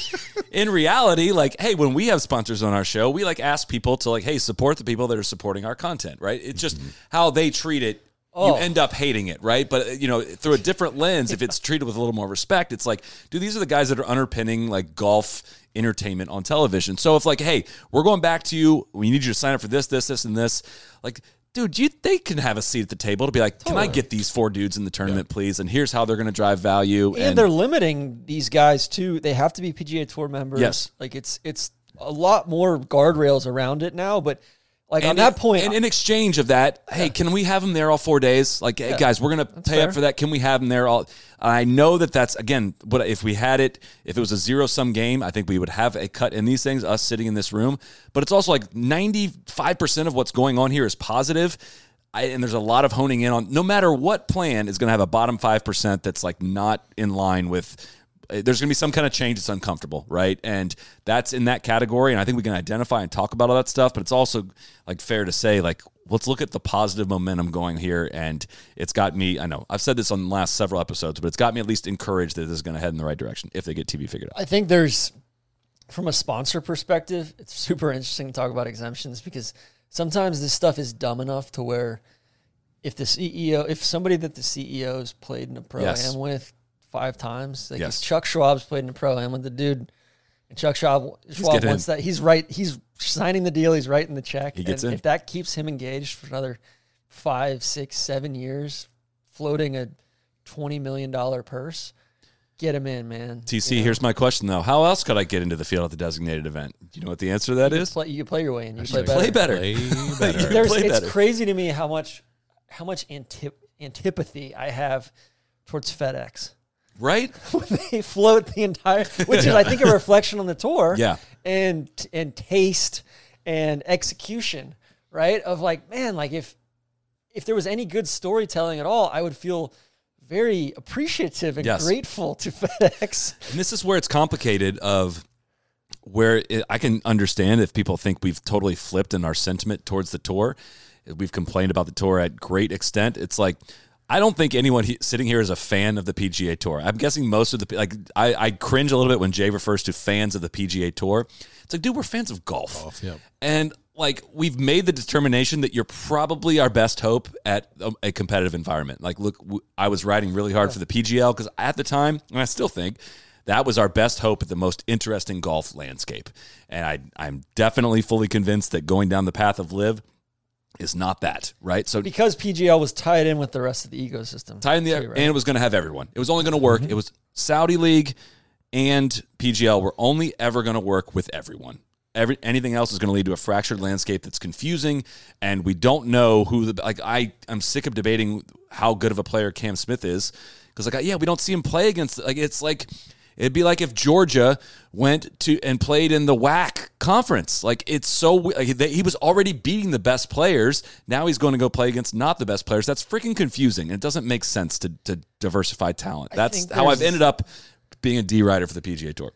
in reality, like, hey, when we have sponsors on our show, we like ask people to like, hey, support the people that are supporting our content, right? It's just how they treat it. You Oh. end up hating it, right? But you know, through a different lens, if it's treated with a little more respect, it's like, dude, these are the guys that are underpinning like golf entertainment on television. So if like, hey, we're going back to you, we need you to sign up for this, this, this, and this, like. Dude, you they can have a seat at the table to be like, can I get these four dudes in the tournament, please? And here's how they're going to drive value. and, they're limiting these guys too. They have to be PGA Tour members. Yes. like it's it's a lot more guardrails around it now. But like on and that in- point, and in exchange of that, hey, can we have them there all four days? Like, hey, guys, we're gonna pay fair. up for that. Can we have them there all? I know that that's again, but if we had it, if it was a zero sum game, I think we would have a cut in these things. Us sitting in this room, but it's also like ninety five percent of what's going on here is positive. I, and there's a lot of honing in on no matter what plan is going to have a bottom 5% that's like not in line with Uh, there's going to be some kind of change that's uncomfortable, right? And that's in that category. And I think we can identify and talk about all that stuff. But it's also like fair to say, like, let's look at the positive momentum going here. And it's got me, I know I've said this on the last several episodes, but it's got me at least encouraged that this is going to head in the right direction if they get TV figured out. I think there's, from a sponsor perspective, it's super interesting to talk about exemptions because sometimes this stuff is dumb enough to where if the CEO, if somebody that the CEO's played in a pro Yes. am with five times, like Yes. Chuck Schwab's played in the pro am with the dude, and Chuck Schwab, Schwab getting wants that, he's right, he's signing the deal, he's writing the check. He gets and in. If that keeps him engaged for another five, six, seven years, floating a twenty million dollar purse. Get him in, man. TC, here's my question though: How else could I get into the field at the designated event? Do you know what the answer to that You is? play, you play your way in. You play Play better. better. Play better. There's, Play it's better. crazy to me how much how much antip- antipathy I have towards FedEx. Right? they float the entire, which is I think a reflection on the tour, Yeah. and and taste and execution, right? Of like, man, like if if there was any good storytelling at all, I would feel very appreciative and Yes. grateful to FedEx. And this is where it's complicated of where it, I can understand if people think we've totally flipped in our sentiment towards the tour. We've complained about the tour at great extent. It's like I don't think anyone he, sitting here is a fan of the PGA Tour. I'm guessing most of the like I, I cringe a little bit when Jay refers to fans of the PGA Tour. It's like, dude, we're fans of golf. Golf, yep. And like we've made the determination that you're probably our best hope at a, a competitive environment. Like, look, w- I was riding really hard for the PGL because at the time, and I still think that was our best hope at the most interesting golf landscape. And I, I'm definitely fully convinced that going down the path of LIV is not that right. So because PGL was tied in with the rest of the ecosystem. tie in the too, right? and it was going to have everyone. It was only going to work. Mm-hmm. It was Saudi League and PGL were only ever going to work with everyone. Every anything else is going to lead to a fractured landscape that's confusing, and we don't know who the like. I I'm sick of debating how good of a player Cam Smith is because like yeah we don't see him play against like it's like. It'd be like if Georgia went to and played in the WAC conference. Like it's so like they, he was already beating the best players. Now he's going to go play against not the best players. That's freaking confusing. And it doesn't make sense to to diversify talent. That's how I've ended up being a D rider for the PGA Tour.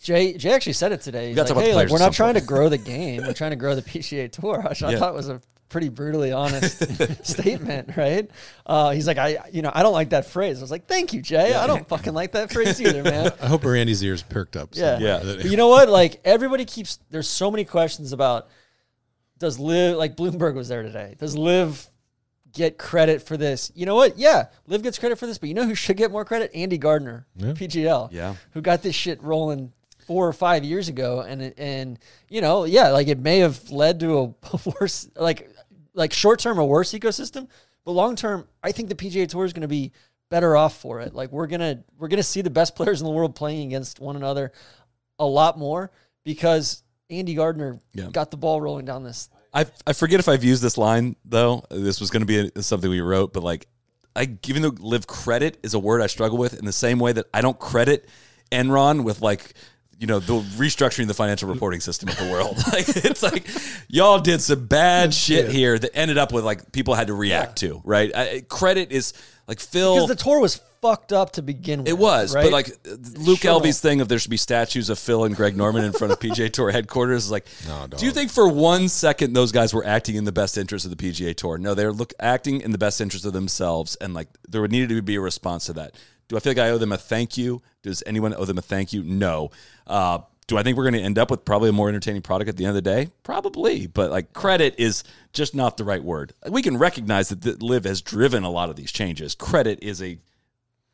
Jay Jay actually said it today. He's like, talk about the hey, like, we're not trying to grow the game. We're trying to grow the PGA Tour, which I Yeah. thought was a pretty brutally honest statement, right? Uh, he's like, I, you know, I don't like that phrase. I was like, thank you, Jay. I don't fucking like that phrase either, man. I hope Randy's ears perked up. Yeah. some. Yeah. But you know what? Like everybody keeps there's so many questions about does LIV like Bloomberg was there today. Does LIV get credit for this? You know what? Yeah, Liv gets credit for this, but you know who should get more credit? Andy Gardiner, PGL. Yeah. Who got this shit rolling four or five years ago and and you know, yeah, like it may have led to a worse like like short term a worse ecosystem, but long term, I think the PGA Tour is going to be better off for it. Like we're gonna we're gonna see the best players in the world playing against one another a lot more because Andy Gardiner Yeah. got the ball rolling down this. I I forget if I've used this line though. This was going to be a, something we wrote, but like, I even the LIV credit is a word I struggle with in the same way that I don't credit Enron with like. You know, the restructuring the financial reporting system of the world. Like it's like y'all did some bad shit here that ended up with like people had to react to, right? I, credit is like Phil. Because the tour was fucked up to begin with. It was, right? but like Luke Sure. Elvy's thing of there should be statues of Phil and Greg Norman in front of PGA Tour headquarters is like. No, do you think for one second those guys were acting in the best interest of the PGA Tour? No, they're look acting in the best interest of themselves, and like there would needed to be a response to that. Do I feel like I owe them a thank you? Does anyone owe them a thank you? No. Uh, do I think we're going to end up with probably a more entertaining product at the end of the day? Probably, but like credit is just not the right word. We can recognize that the LIV has driven a lot of these changes. Credit is a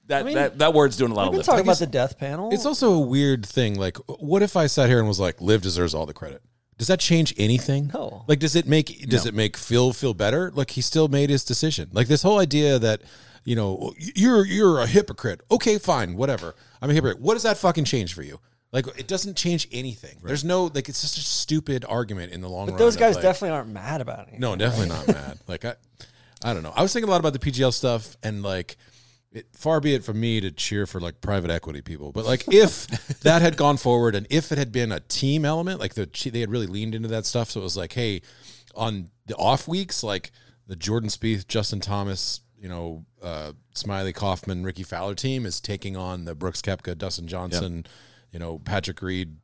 that mean, that, that word's doing a lot We've of been lifting. talking about the death panel. It's also a weird thing. Like, what if I sat here and was like, "LIV deserves all the credit"? Does that change anything? No. Like, does it make does it make Phil feel better? Like, he still made his decision. Like this whole idea that you know you're you're a hypocrite. Okay, fine, whatever. I'm a hypocrite. What does that fucking change for you? Like, it doesn't change anything. There's no like. It's just a stupid argument in the long but run. those guys like- definitely aren't mad about it. no, definitely not mad. Like I, I don't know. I was thinking a lot about the PGL stuff, and like, it, far be it from me to cheer for like private equity people, but like if that had gone forward, and if it had been a team element, like the they had really leaned into that stuff, so it was like, hey, on the off weeks, like the Jordan Spieth, Justin Thomas, you know, uh, Smylie Kaufman, Rickie Fowler team is taking on the Brooks Koepka, Dustin Johnson, you know, Patrick Reed,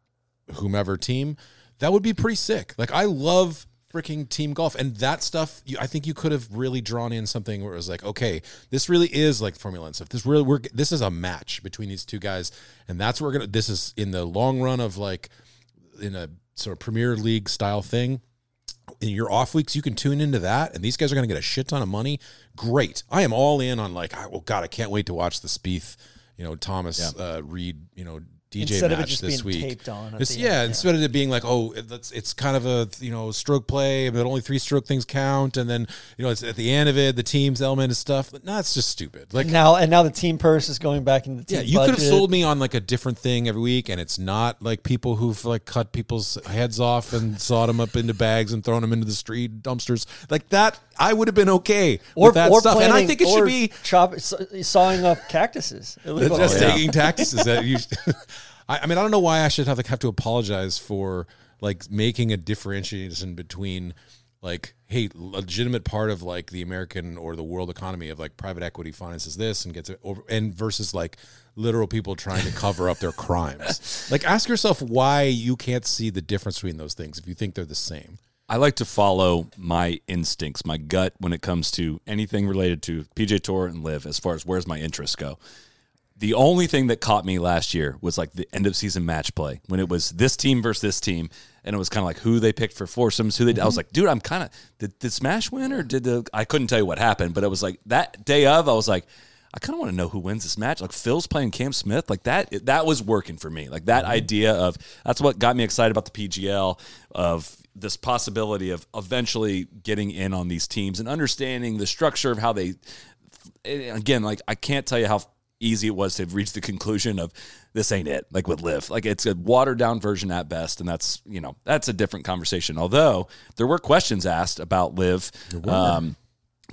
whomever team, that would be pretty sick. Like I love freaking team golf and that stuff. You, I think you could have really drawn in something where it was like, okay, this really is like Formula and stuff. This really we're this is a match between these two guys, and that's what we're gonna. This is in the long run of like in a sort of Premier League style thing. In your off weeks, you can tune into that, and these guys are going to get a shit ton of money. Great, I am all in on like, oh God, I can't wait to watch the Spieth, you know, Thomas uh, Reed, you know, DJ Instead of it just this being week. taped on yeah, instead of it being like, oh, it's it's kind of a you know stroke play, but only three stroke things count, and then you know it's at the end of it, the team's element and stuff. But no, it's just stupid. Like now and now the team purse is going back into the team yeah, you could have sold me on like a different thing every week, and it's not like people who've like cut people's heads off and sawed them up into bags and thrown them into the street dumpsters. Like that, I would have been okay or, with that or stuff. and I think it should be chop, sawing up cactuses. Illegal. just yeah. taking tactics. That you, I, I mean, I don't know why I should have like have to apologize for like making a differentiation between like, hey, legitimate part of like the American or the world economy of like private equity finances this and gets it over, and versus like literal people trying to cover up their crimes. Like, ask yourself why you can't see the difference between those things if you think they're the same. I like to follow my instincts, my gut when it comes to anything related to PGA Tour and LIV as far as where's my interests go. The only thing that caught me last year was like the end of season match play when it was this team versus this team, and it was kind of like who they picked for foursomes, who they. I was mm-hmm. like, dude, I'm kind of did, did Smash win or did the? I couldn't tell you what happened, but it was like that day of, I was like, I kind of want to know who wins this match. Like Phil's playing Cam Smith, like that. That was working for me. Like that mm-hmm. idea of that's what got me excited about the PGL of this possibility of eventually getting in on these teams and understanding the structure of how they. Eh, again, like I can't tell you how easy it was to reach the conclusion of this ain't it like with LIV like it's a watered down version at best and that's you know that's a different conversation although there were questions asked about LIV um,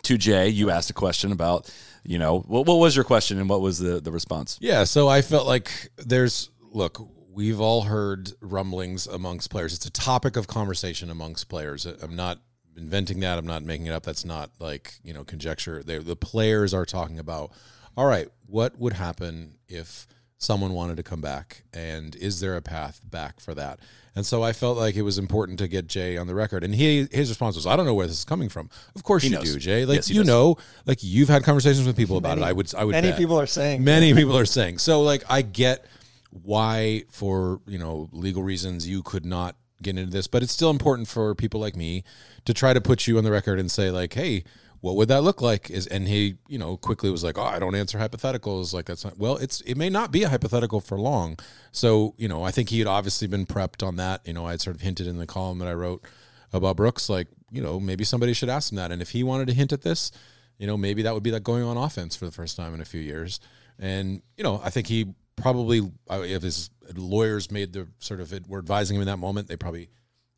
to Jay, you asked a question about, you know, what, what was your question and what was the, the response? Yeah, so I felt like there's look, we've all heard rumblings amongst players. It's a topic of conversation amongst players. I'm not inventing that. I'm not making it up. That's not like, you know, conjecture. they the players are talking about, all right, what would happen if someone wanted to come back and is there a path back for that? And so I felt like it was important to get Jay on the record. And he his response was, I don't know where this is coming from. Of course you knows. do, Jay. Like Yes, you does. know, like you've had conversations with people about it. I would I would Many bet. people are saying Many people are saying. So like I get why for, you know, legal reasons you could not get into this, but it's still important for people like me to try to put you on the record and say like, "Hey, what would that look like?" Is and he, you know, quickly was like, "Oh, I don't answer hypotheticals." Like that's not well, it's it may not be a hypothetical for long. So, you know, I think he had obviously been prepped on that. You know, I had sort of hinted in the column that I wrote about Brooks like, you know, maybe somebody should ask him that and if he wanted to hint at this, you know, maybe that would be like going on offense for the first time in a few years. And you know, I think he probably, if his lawyers made the sort of it were advising him in that moment, they probably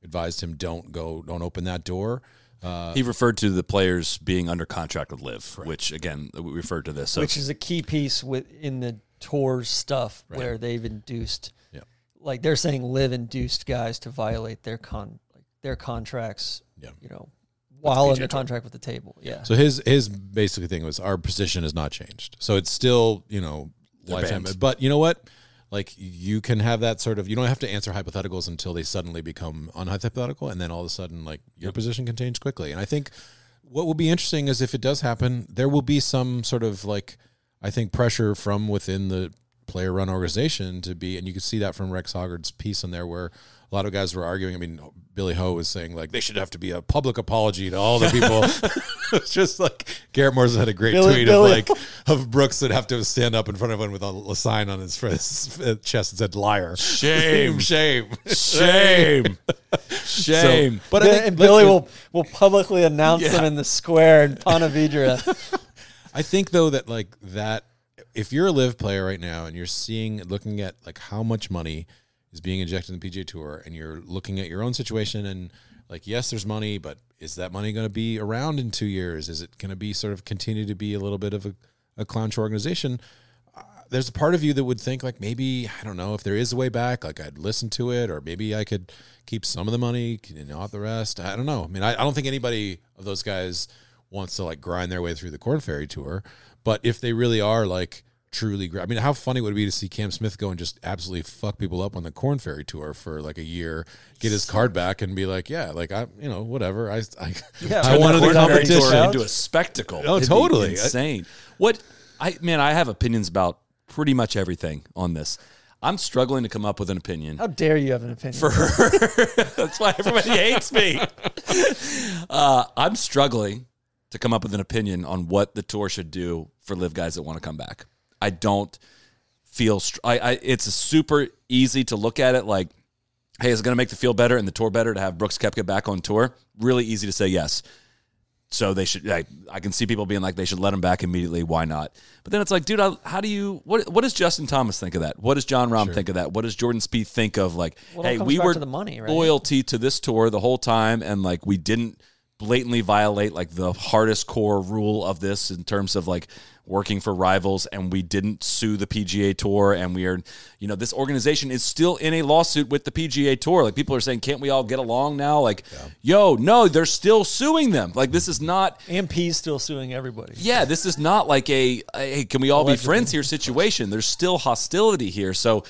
advised him don't go, don't open that door. Uh, He referred to the players being under contract with LIV, which again, we referred to this. So which is a key piece with in the tours stuff where they've induced Yeah. like they're saying LIV induced guys to violate their con their contracts Yeah. you know while under contract with the table yeah So his his basically thing was our position has not changed. So it's still you know lifetime. banned. But you know what? Like you can have that sort of you don't have to answer hypotheticals until they suddenly become unhypothetical, and then all of a sudden like your position can change quickly. And I think what will be interesting is if it does happen, there will be some sort of like I think pressure from within the player run organization to be, and you can see that from Rex Hoggard's piece in there where a lot of guys were arguing. I mean, Billy Ho was saying like they should have to be a public apology to all the people. it's just like Garrett Morrison had a great Billy- tweet Billy- of like of Brooks that have to stand up in front of one with a, a sign on his, his chest that said "liar." Shame. shame, shame, shame. So, but I think, and Billy will will publicly announce them in the square in Ponte Vedra. I think though that like that if you're a LIV player right now and you're seeing looking at like how much money is being injected in the PGA Tour and you're looking at your own situation and like yes there's money but is that money going to be around in 2 years? Is it going to be sort of continue to be a little bit of a, a clown show organization? Uh, there's a part of you that would think like maybe I don't know if there is a way back like I'd listen to it or maybe I could keep some of the money and not the rest. I don't know. I mean I, I don't think anybody of those guys wants to like grind their way through the Korn Ferry tour. But if they really are like truly great, I mean, how funny would it be to see Cam Smith go and just absolutely fuck people up on the Korn Ferry tour for like a year, get his card back, and be like, yeah, like I, you know, whatever. I, I, Yeah, I wanted the the Korn Ferry competition. tour into a spectacle. Oh, It'd be totally. insane. What I man, I have opinions about pretty much everything on this. I'm struggling to come up with an opinion. How dare you have an opinion? for her. That's why everybody hates me. Uh, I'm struggling to come up with an opinion on what the tour should do for LIV guys that want to come back. I don't feel. Str- I, I it's a super easy to look at it like, hey, is it going to make the field better and the tour better to have Brooks Koepka back on tour? Really easy to say yes. So they should. I, I can see people being like, they should let him back immediately. Why not? But then it's like, dude, I, how do you? What What does Justin Thomas think of that? What does Jon Rahm think of that? What does Jordan Spieth think of like, Well, hey, we were to the money, right? loyalty to this tour the whole time, and like we didn't blatantly violate like the hardest core rule of this in terms of like working for rivals and we didn't sue the PGA Tour and we are you know this organization is still in a lawsuit with the PGA Tour like people are saying can't we all get along now like yo no they're still suing them like this is not AMP's still suing everybody. yeah, this is not like a, hey, can we all be friends here situation. There's still hostility here. So,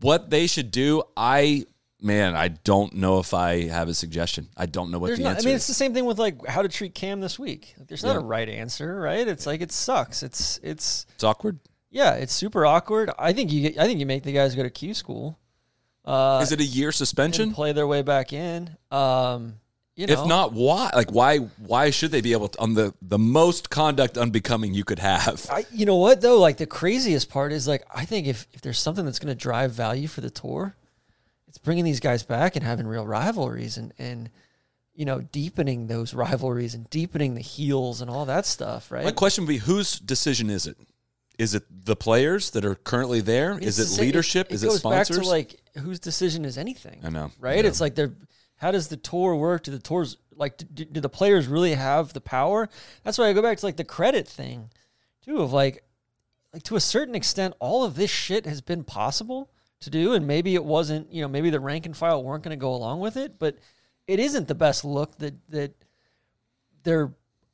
what they should do, I, man, I don't know if I have a suggestion. I don't know what There's the not, I mean, it's the same thing with like how to treat Cam this week. Like, there's not Yeah. a right answer, right? It's like it sucks. It's it's it's awkward. yeah, it's super awkward. I think you I think you make the guys go to Q school. Uh, is it a year suspension? play their way back in. Um, you know, If not, why? Like, why? Why should they be able to on the the most conduct unbecoming you could have? I, you know what though? Like the craziest part is like I think if if there's something that's going to drive value for the tour, it's bringing these guys back and having real rivalries and and you know deepening those rivalries and deepening the heels and all that stuff, right? My question would be, whose decision is it? Is it the players that are currently there? Is it leadership? It, is goes it sponsors? back to like whose decision is anything? I know. right? It's like they're. How does the tour work? Do the tours like do, do the players really have the power? That's why I go back to like the credit thing, too. Of like, like to a certain extent, all of this shit has been possible to do, and maybe it wasn't. You know, maybe the rank and file weren't going to go along with it, but it isn't the best look that that they're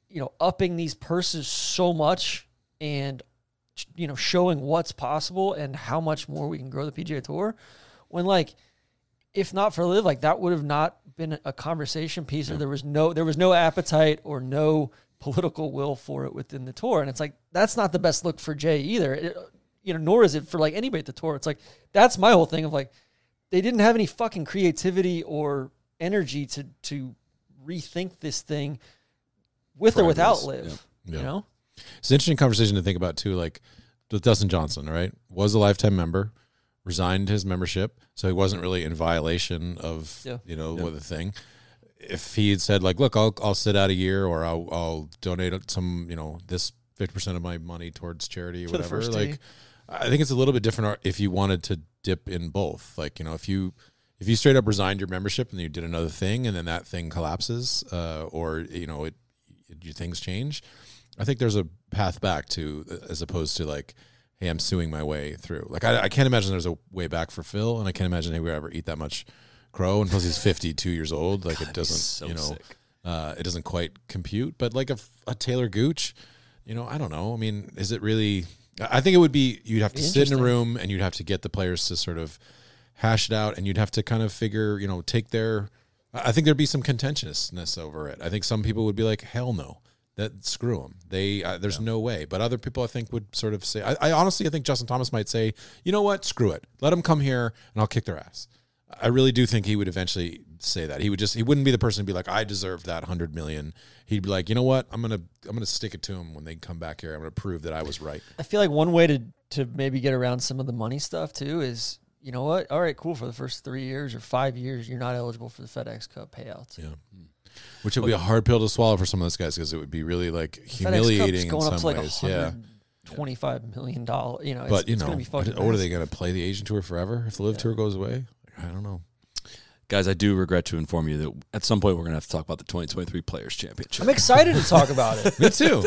you know upping these purses so much and you know showing what's possible and how much more we can grow the PGA Tour when like if not for LIV like that would have not been a conversation piece or there was no there was no appetite or no political will for it within the tour and it's like that's not the best look for Jay either It- you know nor is it for like anybody at the tour it's like that's my whole thing of like they didn't have any fucking creativity or energy to to rethink this thing with or without Progress. LIV Yeah. you know It's an interesting conversation to think about too. Like with Dustin Johnson, right? Was a lifetime member, resigned his membership, so he wasn't really in violation of Yeah. you know with the thing. If he had said like, "Look, I'll I'll sit out a year, or I'll I'll donate some you know this fifty percent of my money towards charity or For the whatever," first like tee. I think it's a little bit different if you wanted to dip in both. Like you know if you if you straight up resigned your membership and you did another thing and then that thing collapses, uh, or you know it, it your things change. I think there's a path back to as opposed to like, hey, I'm suing my way through. Like I, I can't imagine there's a way back for Phil, and I can't imagine he would ever eat that much crow. And plus, he's 52 years old. Like it doesn't, so you know, uh, it doesn't quite compute. But like a, a Taylor Gooch, you know, I don't know. I mean, is it really? I think it would be you'd have to sit in a room and you'd have to get the players to sort of hash it out, and you'd have to kind of figure, you know, take their. I think there'd be some contentiousness over it. I think some people would be like, "Hell no, that screw them." They uh, there's no way. But other people, I think, would sort of say. I, I honestly, I think Justin Thomas might say, "You know what? Screw it. Let them come here, and I'll kick their ass." I really do think he would eventually say that. He would just he wouldn't be the person to be like, I deserve that hundred million. He'd be like, you know what? I'm gonna I'm gonna stick it to him when they come back here. I'm gonna prove that I was right. I feel like one way to to maybe get around some of the money stuff too is you know what? All right, cool. For the first three years or five years, you're not eligible for the FedEx Cup payouts. Yeah. Which would be a hard pill to swallow for some of those guys because it would be really like humiliating in going some up to like ways. Yeah. twenty-five million dollar. You know, it's, But you it's know, gonna be fucking. what are they going to play the Asian tour forever if the LIV tour goes away? I don't know. Guys, I do regret to inform you that at some point we're going to have to talk about the 2023 Players Championship. I'm excited to talk about it. Me too.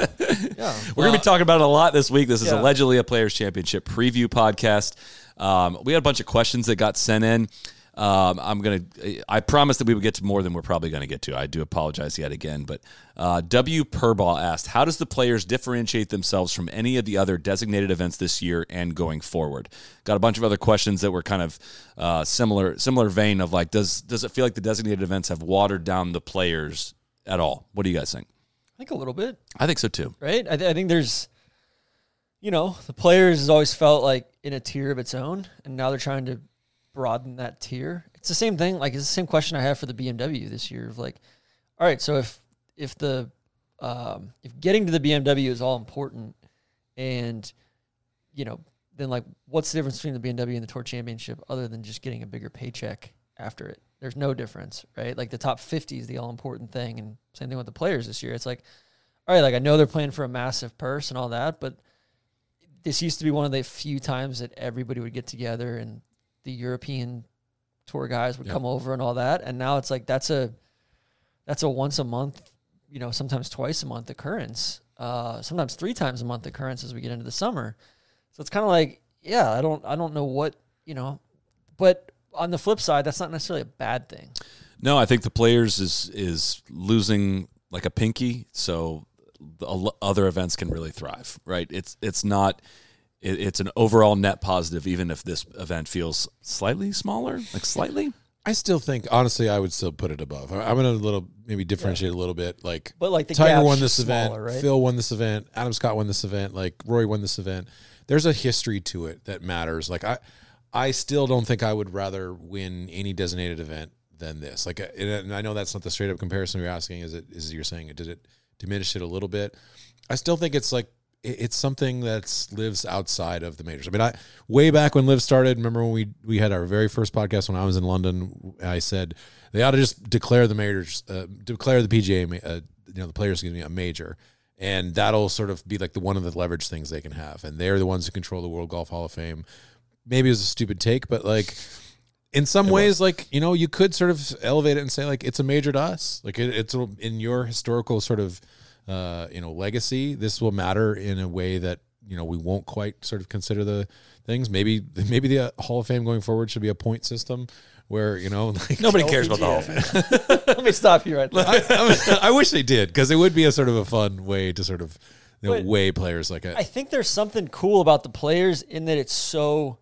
Yeah. We're going to be talking about it a lot this week. This is Yeah. allegedly a Players Championship preview podcast. Um, we had a bunch of questions that got sent in. Um, I'm gonna. I promised that we would get to more than we're probably going to get to. I do apologize yet again, but uh, W Purball asked, "How does the players differentiate themselves from any of the other designated events this year and going forward?" Got a bunch of other questions that were kind of uh, similar, similar vein of like, does does it feel like the designated events have watered down the players at all? What do you guys think? I think a little bit. I think so too. right? I, th- I think there's, you know, the players has always felt like in a tier of its own, and now they're trying to broaden that tier. It's the same thing. Like it's the same question I have for the BMW this year. Of like, all right, so if if the um, if getting to the BMW is all important, and you know then like what's the difference between the BMW and the Tour Championship other than just getting a bigger paycheck after it? There's no difference, right? Like the top 50 is the all important thing, and same thing with the players this year. It's like, all right, like I know they're playing for a massive purse and all that, but this used to be one of the few times that everybody would get together and the European tour guys would Yeah. come over and all that, and now it's like that's a that's a once a month, you know, sometimes twice a month occurrence, uh, sometimes three times a month occurrence as we get into the summer. So it's kind of like, yeah, I don't I don't know what you know, but on the flip side, that's not necessarily a bad thing. No, I think the players is is losing like a pinky, so the other events can really thrive. Right? It's it's not. It, it's an overall net positive, even if this event feels slightly smaller, like slightly. I still think, honestly, I would still put it above. I- I'm going to little maybe differentiate a little bit. Like, But like the Tiger won this event, smaller, right? Phil won this event, Adam Scott won this event, like Roy won this event. There's a history to it that matters. Like I, I still don't think I would rather win any designated event than this. Like, and and I know that's not the straight up comparison you're asking. Is it? Is you're saying it? Did it diminish it a little bit? I still think it's like it- it's something that's lives outside of the majors. I mean, I way back when LIV started. Remember when we we had our very first podcast when I was in London? I said they ought to just declare the majors, uh, declare the PGA, uh, you know, the players excuse me, a major, and that'll sort of be like the one of the leverage things they can have, and they're the ones who control the World Golf Hall of Fame. Maybe it was a stupid take, but like in some ways, like you know, you could sort of elevate it and say like it's a major to us. Like it, it's in your historical sort of uh, you know legacy. This will matter in a way that you know we won't quite sort of consider the things. Maybe maybe the uh, Hall of Fame going forward should be a point system where you know like Nobody cares about the Hall of Fame. Let me stop you right there. I, I, I wish they did because it would be a sort of a fun way to sort of you know, weigh players like a, I think there's something cool about the players in that it's so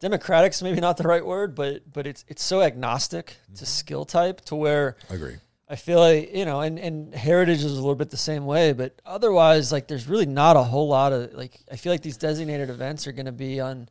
democratic's maybe not the right word, but but it's it's so agnostic to skill type to where I agree. I feel like you know, and and heritage is a little bit the same way, but otherwise, like there's really not a whole lot of like I feel like these designated events are going to be on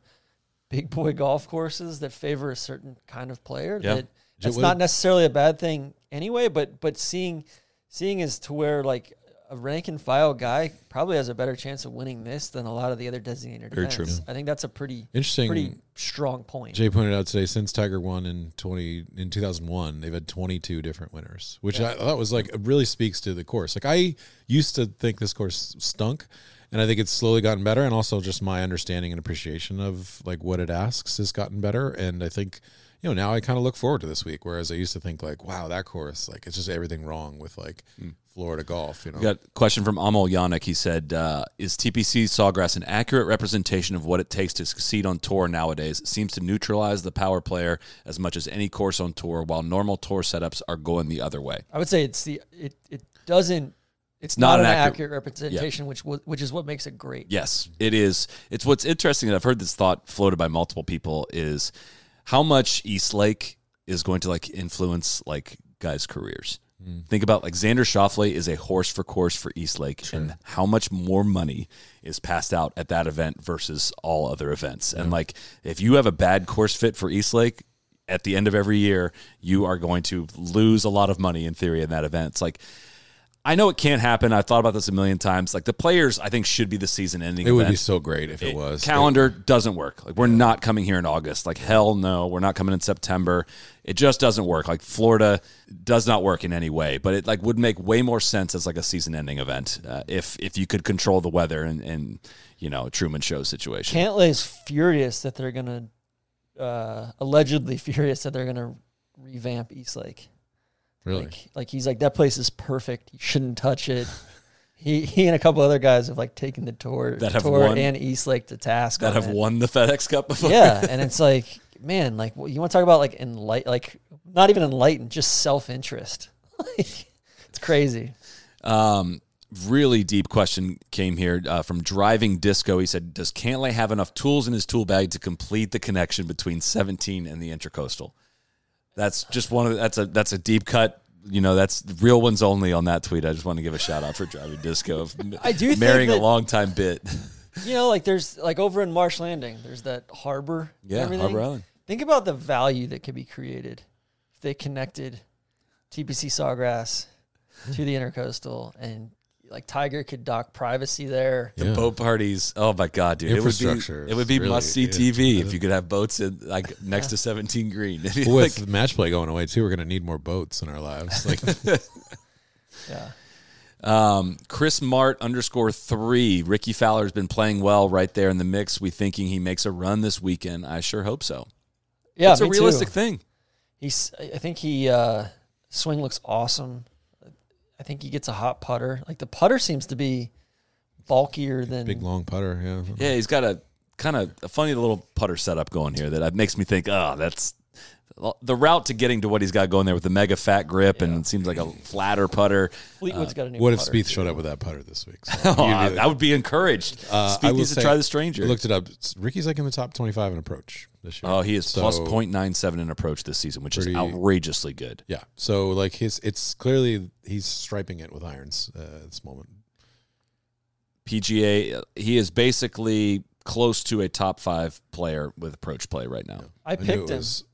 big boy golf courses that favor a certain kind of player. Yeah. That that's not necessarily a bad thing anyway, but but seeing seeing is to where like a rank and file guy probably has a better chance of winning this than a lot of the other designated Very events. true. I think that's a pretty Interesting. pretty strong point. Jay pointed out today since Tiger won in twenty in two thousand one, they've had twenty two different winners, which I thought was like really speaks to the course. Like I used to think this course stunk, and I think it's slowly gotten better, and also just my understanding and appreciation of like what it asks has gotten better, and I think. You know, now I kind of look forward to this week, whereas I used to think like, "Wow, that course, like, it's just everything wrong with like Florida golf." You know, We got a question from Amal Yannick. He said, uh, "Is TPC Sawgrass an accurate representation of what it takes to succeed on tour nowadays? It seems to neutralize the power player as much as any course on tour, while normal tour setups are going the other way." I would say it's the it it doesn't it's not not, an an accurate- accurate, representation, which which is what makes it great. Yes, it is. It's what's interesting. And I've heard this thought floated by multiple people is how much East Lake is going to like influence like guys' careers. Hmm. Think about like Xander Schauffele is a horse for course for East Lake, and how much more money is passed out at that event versus all other events. And like, if you have a bad course fit for East Lake, at the end of every year, you are going to lose a lot of money in theory in that event. It's like, I know it can't happen. I've thought about this a million times. Like the players, I think should be the season ending. it would be so great if it, was. calendar doesn't work. Like we're not coming here in August. Like hell no, we're not coming in September. It just doesn't work. Like Florida does not work in any way. But it like would make way more sense as like a season-ending event uh, if if you could control the weather and and you know Truman Show situation. Cantlay's furious that they're gonna uh, allegedly furious that they're gonna revamp East Lake. Really. Like, like he's like that place is perfect. You shouldn't touch it. He he and a couple other guys have like taken the tour That have tour won- and East Lake to task that have it. won the FedEx Cup before. Yeah, and it's like, man, like you want to talk about like enlight, like not even enlightened, just self interest. like, it's crazy. Um, really deep question came here uh, from Driving Disco. He said, "Does Cantlay have enough tools in his tool bag to complete the connection between 17 and the Intercoastal?" That's just one of the, that's a that's a deep cut. You know, that's real ones only on that tweet. I just want to give a shout out for Driving Disco of I do think marrying a long time bit. You know, like there's like over in Marsh Landing, there's that harbor. Yeah. Harbor Island. Think about the value that could be created if they connected TPC Sawgrass to the Intercoastal, and like Tiger could dock privacy there. The Yeah. boat parties. Oh my god, dude! It would be Infrastructure it would be is really- must see it- TV if you could have boats in like next to 17 green. If you, With like, match play going away too, we're gonna need more boats in our lives. Like Yeah. um, Chris Mart underscore three. Rickie Fowler's been playing well right there in the mix. We thinking he makes a run this weekend. I sure hope so. Yeah, it's a me realistic too. thing. He's. I think he uh, swing looks awesome. I think he gets a hot putter. Like the putter seems to be bulkier than big long putter. Yeah. Yeah, he's got a kind of a funny little putter setup going here that makes me think, oh, that's the route to getting to what he's got going there with the mega fat grip and it seems like a flatter putter. Fleetwood's got a new. What if putter. Spieth showed up with that putter this week? So Oh, I, be- I would be encouraged. Uh, Spieth I will needs to say- try the stranger. I looked it up. Rickie's like in the top twenty-five in approach this year. Oh, he is So- plus 0.97 in approach this season, which is outrageously good. Yeah. So like his, it's clearly he's striping it with irons uh, at this moment. PGA, uh, he is basically close to a top five player with approach play right now. I knew picked it him. was-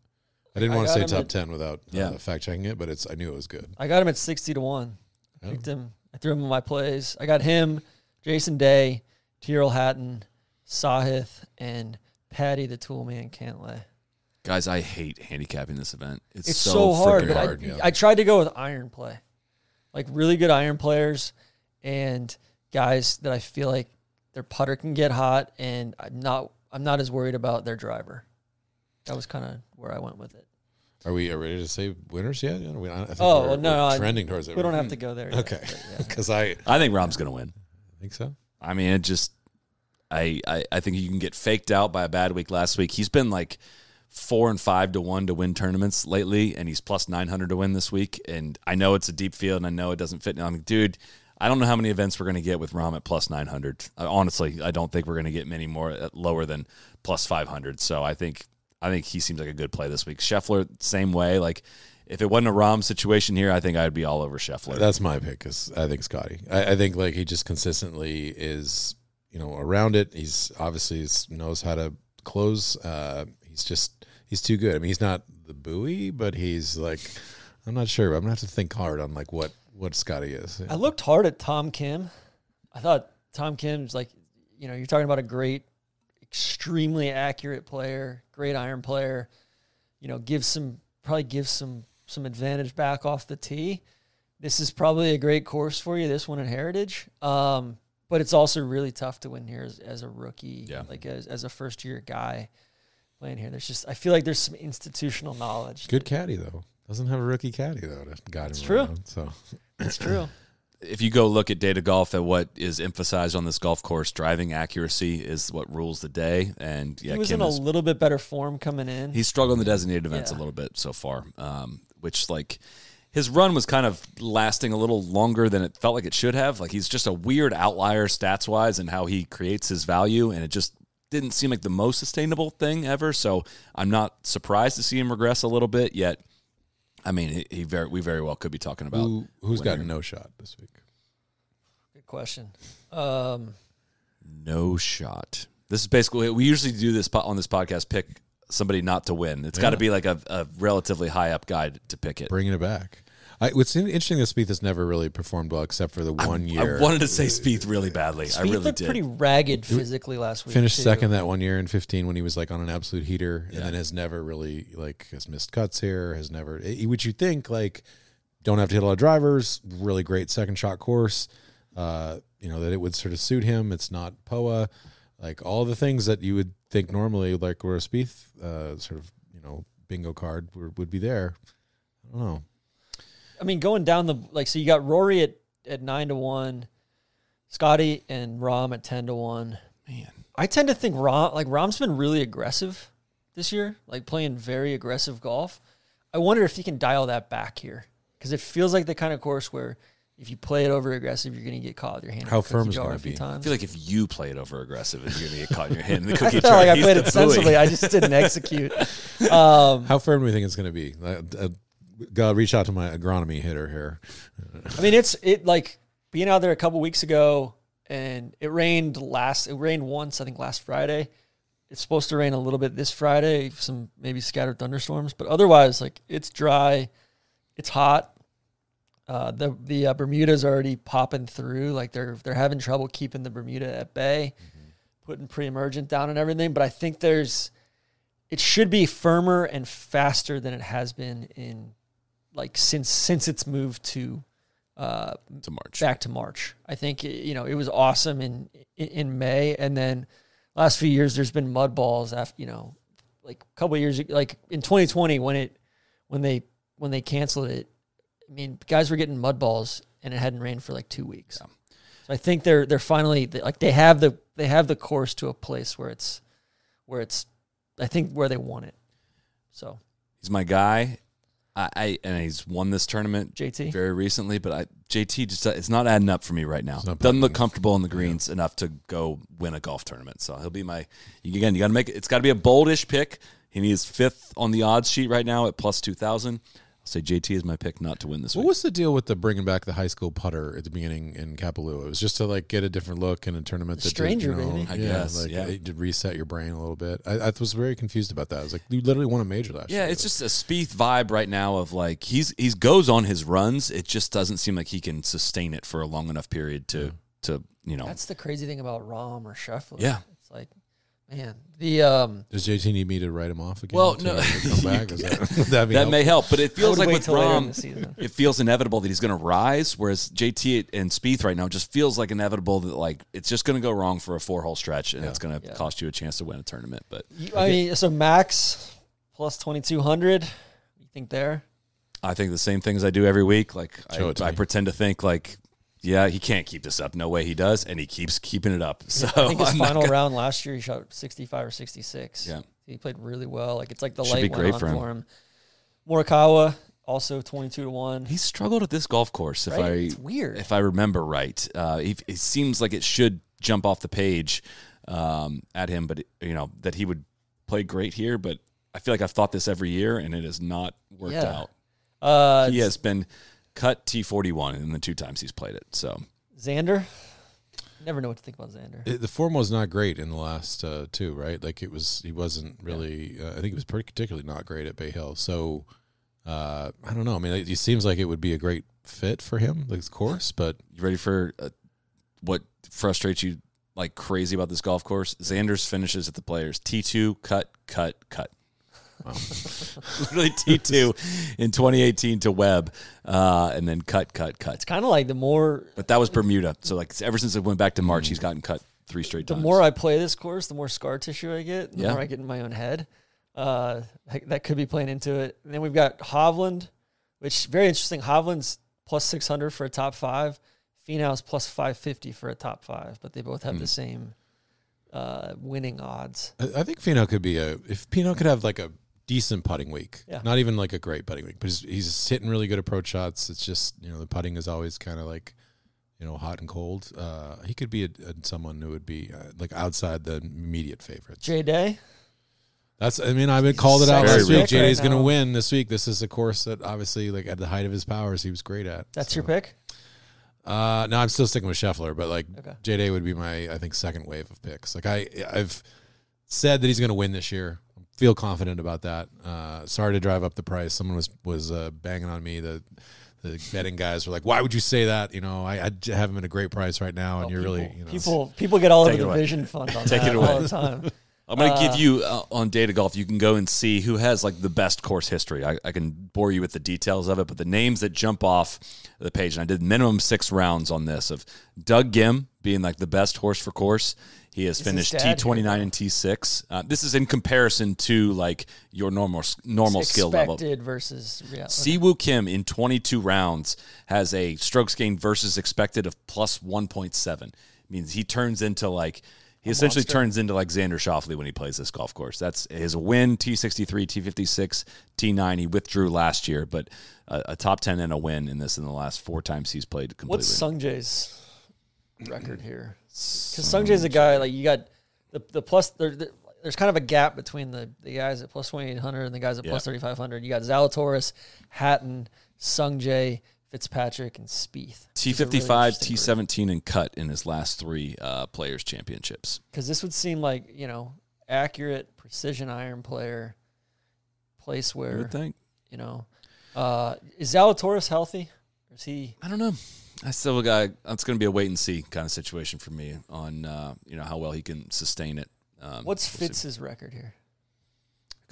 I didn't I want to say top at- ten without Yeah. uh, fact checking it, but it's I knew it was good. I got him at sixty to one. Oh. Picked him. I threw him in my plays. I got him, Jason Day, Tyrrell Hatton, Sahith, and Patty the Toolman Cantlay. Guys, I hate handicapping this event. It's, It's so, so, hard. But hard, I, yeah. I tried to go with iron play, like really good iron players, and guys that I feel like their putter can get hot, and I'm not I'm not as worried about their driver. That was kind of where I went with it. Are we ready to say winners yet? Yeah, we, I think Oh, we're, well, no, we're no, I- trending towards it. We don't have to go there. yet, Okay, but yeah. because I I think Rahm's going to win. I think so. I mean, it just, I, I, I think you can get faked out by a bad week last week. He's been like four and five to one to win tournaments lately, and he's plus 900 to win this week. And I know it's a deep field, and I know it doesn't fit. I'm like, dude, I don't know how many events we're going to get with Rom at plus 900. Honestly, I don't think we're going to get many more at lower than plus 500. So I think, I think he seems like a good play this week. Scheffler, same way. Like, if it wasn't a Rahm situation here, I think I'd be all over Scheffler. That's my pick because I think Scotty. I, I think like he just consistently is you know around it. He's obviously knows how to close. Uh, he's just he's too good. I mean, he's not the buoy, but he's like I'm not sure. I'm gonna have to think hard on like what what Scotty is. I looked hard at Tom Kim. I thought Tom Kim's like, you know, you're talking about a great, extremely accurate player, great iron player. You know, gives some probably gives some some advantage back off the tee. This is probably a great course for you. This one at Heritage, um, but it's also really tough to win here as, as a rookie, Yeah. like as, as a first year guy playing here. There's just I feel like there's some institutional knowledge. Good caddy though. Doesn't have a rookie caddy though to guide It's him true. around. So It's true. if you go look at data golf at what is emphasized on this golf course, driving accuracy is what rules the day. And yeah, he was Kim in a is, little bit better form coming in. he's struggling the designated events a little bit so far, um, which like his run was kind of lasting a little longer than it felt like it should have. Like he's just a weird outlier stats wise and how he creates his value, and it just didn't seem like the most sustainable thing ever. So I'm not surprised to see him regress a little bit. Yet, I mean, he, he very we very well could be talking about who who's got no shot this week? Good question. Um, No shot. This is basically we usually do this po- on this podcast. Pick somebody not to win. It's got to be like a, a relatively high up guy to pick it. Bringing it back. I, what's interesting is Spieth has never really performed well except for the one year. I wanted to say Spieth really badly. I Spieth really looked did. pretty ragged physically last week. finished too. second that one year in 15 when he was like on an absolute heater Yeah. and then has never really like has missed cuts here has never eh, which you think like don't have to hit a lot of drivers really great second shot course uh you know that it would sort of suit him it's not poa like all the things that you would think normally like were a Spieth uh sort of you know bingo card would, would be there i don't know I mean, going down the like, so you got Rory at at nine to one, Scotty and Rahm at ten to one. Man, I tend to think Rahm like Rahm's been really aggressive this year, like playing very aggressive golf. I wonder if he can dial that back here because it feels like the kind of course where if you play it over aggressive, you're going to get caught with your hand. How firm is it jar gonna a few be? I I feel like if you play it over aggressive, you're gonna get caught in your hand in the I cookie felt jar. like I played it buoy. sensibly. I just didn't execute. Um, how firm do we think it's going to be uh, uh, gotta reach out to my agronomy hitter here I mean, it's it like being out there a couple weeks ago, and it rained last. It rained once, I think, last Friday. It's supposed to rain a little bit this Friday, some maybe scattered thunderstorms, but otherwise, like it's dry, it's hot. Uh, the the uh, Bermuda's already popping through. Like they're they're having trouble keeping the Bermuda at bay, putting pre-emergent down and everything. But I think there's it should be firmer and faster than it has been in like since since it's moved to uh, to March. back to March. I think you know it was awesome in in May, and then last few years there's been mud balls after you know like a couple of years like in 2020 when it when they when they canceled it. I mean, guys were getting mud balls, and it hadn't rained for like two weeks. So I think they're they're finally like they have the they have the course to a place where it's where it's I think where they want it. So He's my guy. I, I and he's won this tournament JT? very recently, but I JT just it's not adding up for me right now. not Doesn't look comfortable in the greens enough to go win a golf tournament. So he'll be my again. You got to make it. It's got to be a boldish pick. He needs fifth on the odds sheet right now at plus two thousand. I'll say JT is my pick not to win this What week. was the deal with the bringing back the high school putter at the beginning in Kapalua? It was just to like get a different look in a tournament. The that did, you stranger, know, baby. I yeah, guess, like yeah. it did reset your brain a little bit. I, I was very confused about that. I was like, you literally won a major last year. Yeah, it's just a Spieth vibe right now of like he's he's goes on his runs. It just doesn't seem like he can sustain it for a long enough period to to you know. that's the crazy thing about Rahm or Scheffler. Yeah. it's like man the um Does JT need me to write him off again? Well, no. come back. Is that, that, that may help, but it feels like with till later in Rahm, it feels inevitable that he's going to rise. Whereas JT and Spieth right now just feels like inevitable that like it's just going to go wrong for a four hole stretch and it's going to Yeah. cost you a chance to win a tournament. But You- I mean, so max plus twenty two hundred. You think there? I think the same things I do every week. Like I, I pretend to think like, yeah, he can't keep this up. No way he does, and he keeps keeping it up. So I think his I'm final gonna- round last year he shot sixty five or sixty six. Yeah. he played really well. Like it's like the Should light went on for him. for him. Morikawa also twenty two to one. He struggled at this golf course, if Right? I It's weird. if I remember right. Uh, he, it seems like it should jump off the page um, at him, but it, you know that he would play great here. But I feel like I've thought this every year, and it has not worked Yeah. out. Uh, He has been cut T forty one in the two times he's played it. So Xander. Never know what to think about Xander. It- the form was not great in the last uh, two, right? Like it was, he wasn't really. Uh, I think he was pretty particularly not great at Bay Hill. So uh, I don't know. I mean, it, it seems like it would be a great fit for him, like this course. But you ready for uh, what frustrates you like crazy about this golf course? Xander's finishes at the players T two cut cut cut cut. Literally T two in 2018 to Webb, uh, and then cut cut cut. It's kind of like the more But that was Bermuda. So like ever since it went back to March, he's gotten cut three straight the times. more I play this course, the more scar tissue I get. The Yeah. more I get in my own head. Uh, that- that could be playing into it. And then we've got Hovland, which very interesting. Hovland's plus six hundred for a top five. Finau's plus five fifty for a top five, but they both have the Hmm. same uh, winning odds. I, I think Pino could be a. If Pino could have like a decent putting week, Yeah. not even like a great putting week, but he's, he's hitting really good approach shots. It's just you know the putting is always kind of like you know hot and cold. Uh, he could be a, a, someone who would be uh, like outside the immediate favorites. J Day, That's. I mean, I've been called it out Very last week. rich right going to win this week. This is a course that obviously, like at the height of his powers, he was great at. that's So, your pick. Uh, no, I'm still sticking with Scheffler, but like Okay. JD would be my I think second wave of picks. Like I I've said that he's going to win this year. Feel confident about that. Uh, sorry to drive up the price. Someone was was uh, banging on me. The the betting guys were like, "Why would you say that?" You know, I have him at a great price right now, and you're really you know People people get all Take over the away. vision fund on Take that it away. all the time. I'm going to give you uh, on Data Golf. You can go and see who has like the best course history. I, I can bore you with the details of it, but the names that jump off the page, and I did minimum six rounds on this of Doug Ghim being like the best horse for course. He has his finished T29 and T6. Uh, this is in comparison to like your normal normal skill level. Expected versus yeah. okay. Si Woo Kim in 22 rounds has a strokes gained versus expected of plus 1.7. Means he turns into like he essentially monster. turns into like Xander Schauffele when he plays this golf course. That's his win T63, T56, T9. He withdrew last year, but a, a top 10 and a win in this in the last four times he's played completely. What's Sungjae's record here? Because Sungjae's a guy like you got the the plus. There, there- there's kind of a gap between the, the guys at plus twenty eight hundred and the guys at plus thirty five hundred. You got Zalatoris, Hatton, Sungjae, Fitzpatrick, and Spieth. T55, T17, and cut in his last three uh, players championships. Because this would seem like you know accurate precision iron player place You where think. you know uh, is Zalatoris healthy? Or is he? I don't know. I still got. It's going to be a wait and see kind of situation for me on uh, you know how well he can sustain it. Um, What's we'll see. Fitz's record here?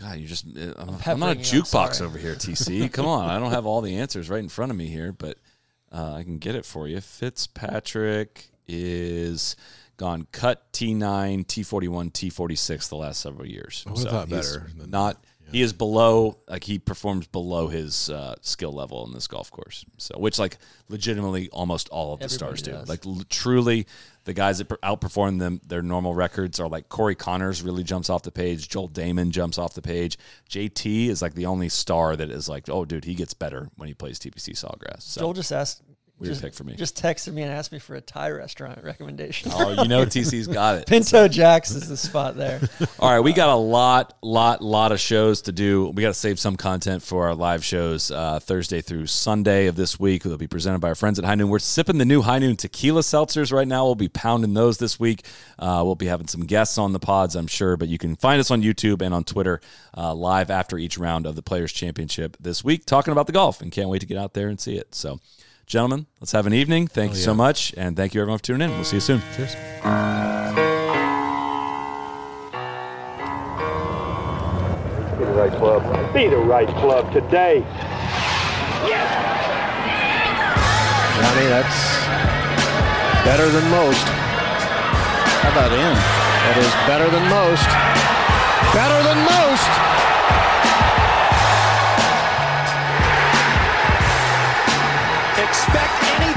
God, you just. uh, I'm, I'm not a jukebox sorry. over here, TC. Come on, I don't have all the answers right in front of me here, but uh, I can get it for you. Fitzpatrick is gone cut T9, T41, T46 the last several years. I would've thought he's better than Not. He is below, like he performs below his uh, skill level in this golf course. So, which like legitimately almost all of the Everybody stars do. does. Like l- truly, the guys that per- outperform them their normal records are like Corey Conners really jumps off the page. Joel Dahmen jumps off the page. JT is like the only star that is like, oh, dude, he gets better when he plays TPC Sawgrass. So Joel just asked. Weird just, pick for me. Just texted me and asked me for a Thai restaurant recommendation. oh, you know, TC's got it. Pinto Jacks is the spot there. All right, we got a lot, lot, lot of shows to do. We got to save some content for our live shows uh, Thursday through Sunday of this week. They'll be presented by our friends at High Noon. We're sipping the new High Noon tequila seltzers right now. We'll be pounding those this week. Uh, we'll be having some guests on the pods, I'm sure. But you can find us on YouTube and on Twitter uh, live after each round of the Players Championship this week, talking about the golf, and can't wait to get out there and see it. So. Gentlemen, let's have an evening. Thank you so much. And thank you, everyone, for tuning in. We'll see you soon. Cheers. Be the right club. Be the right club today. Yes! Johnny, that's better than most. How about in? That is better than most. Better than most. Expect anything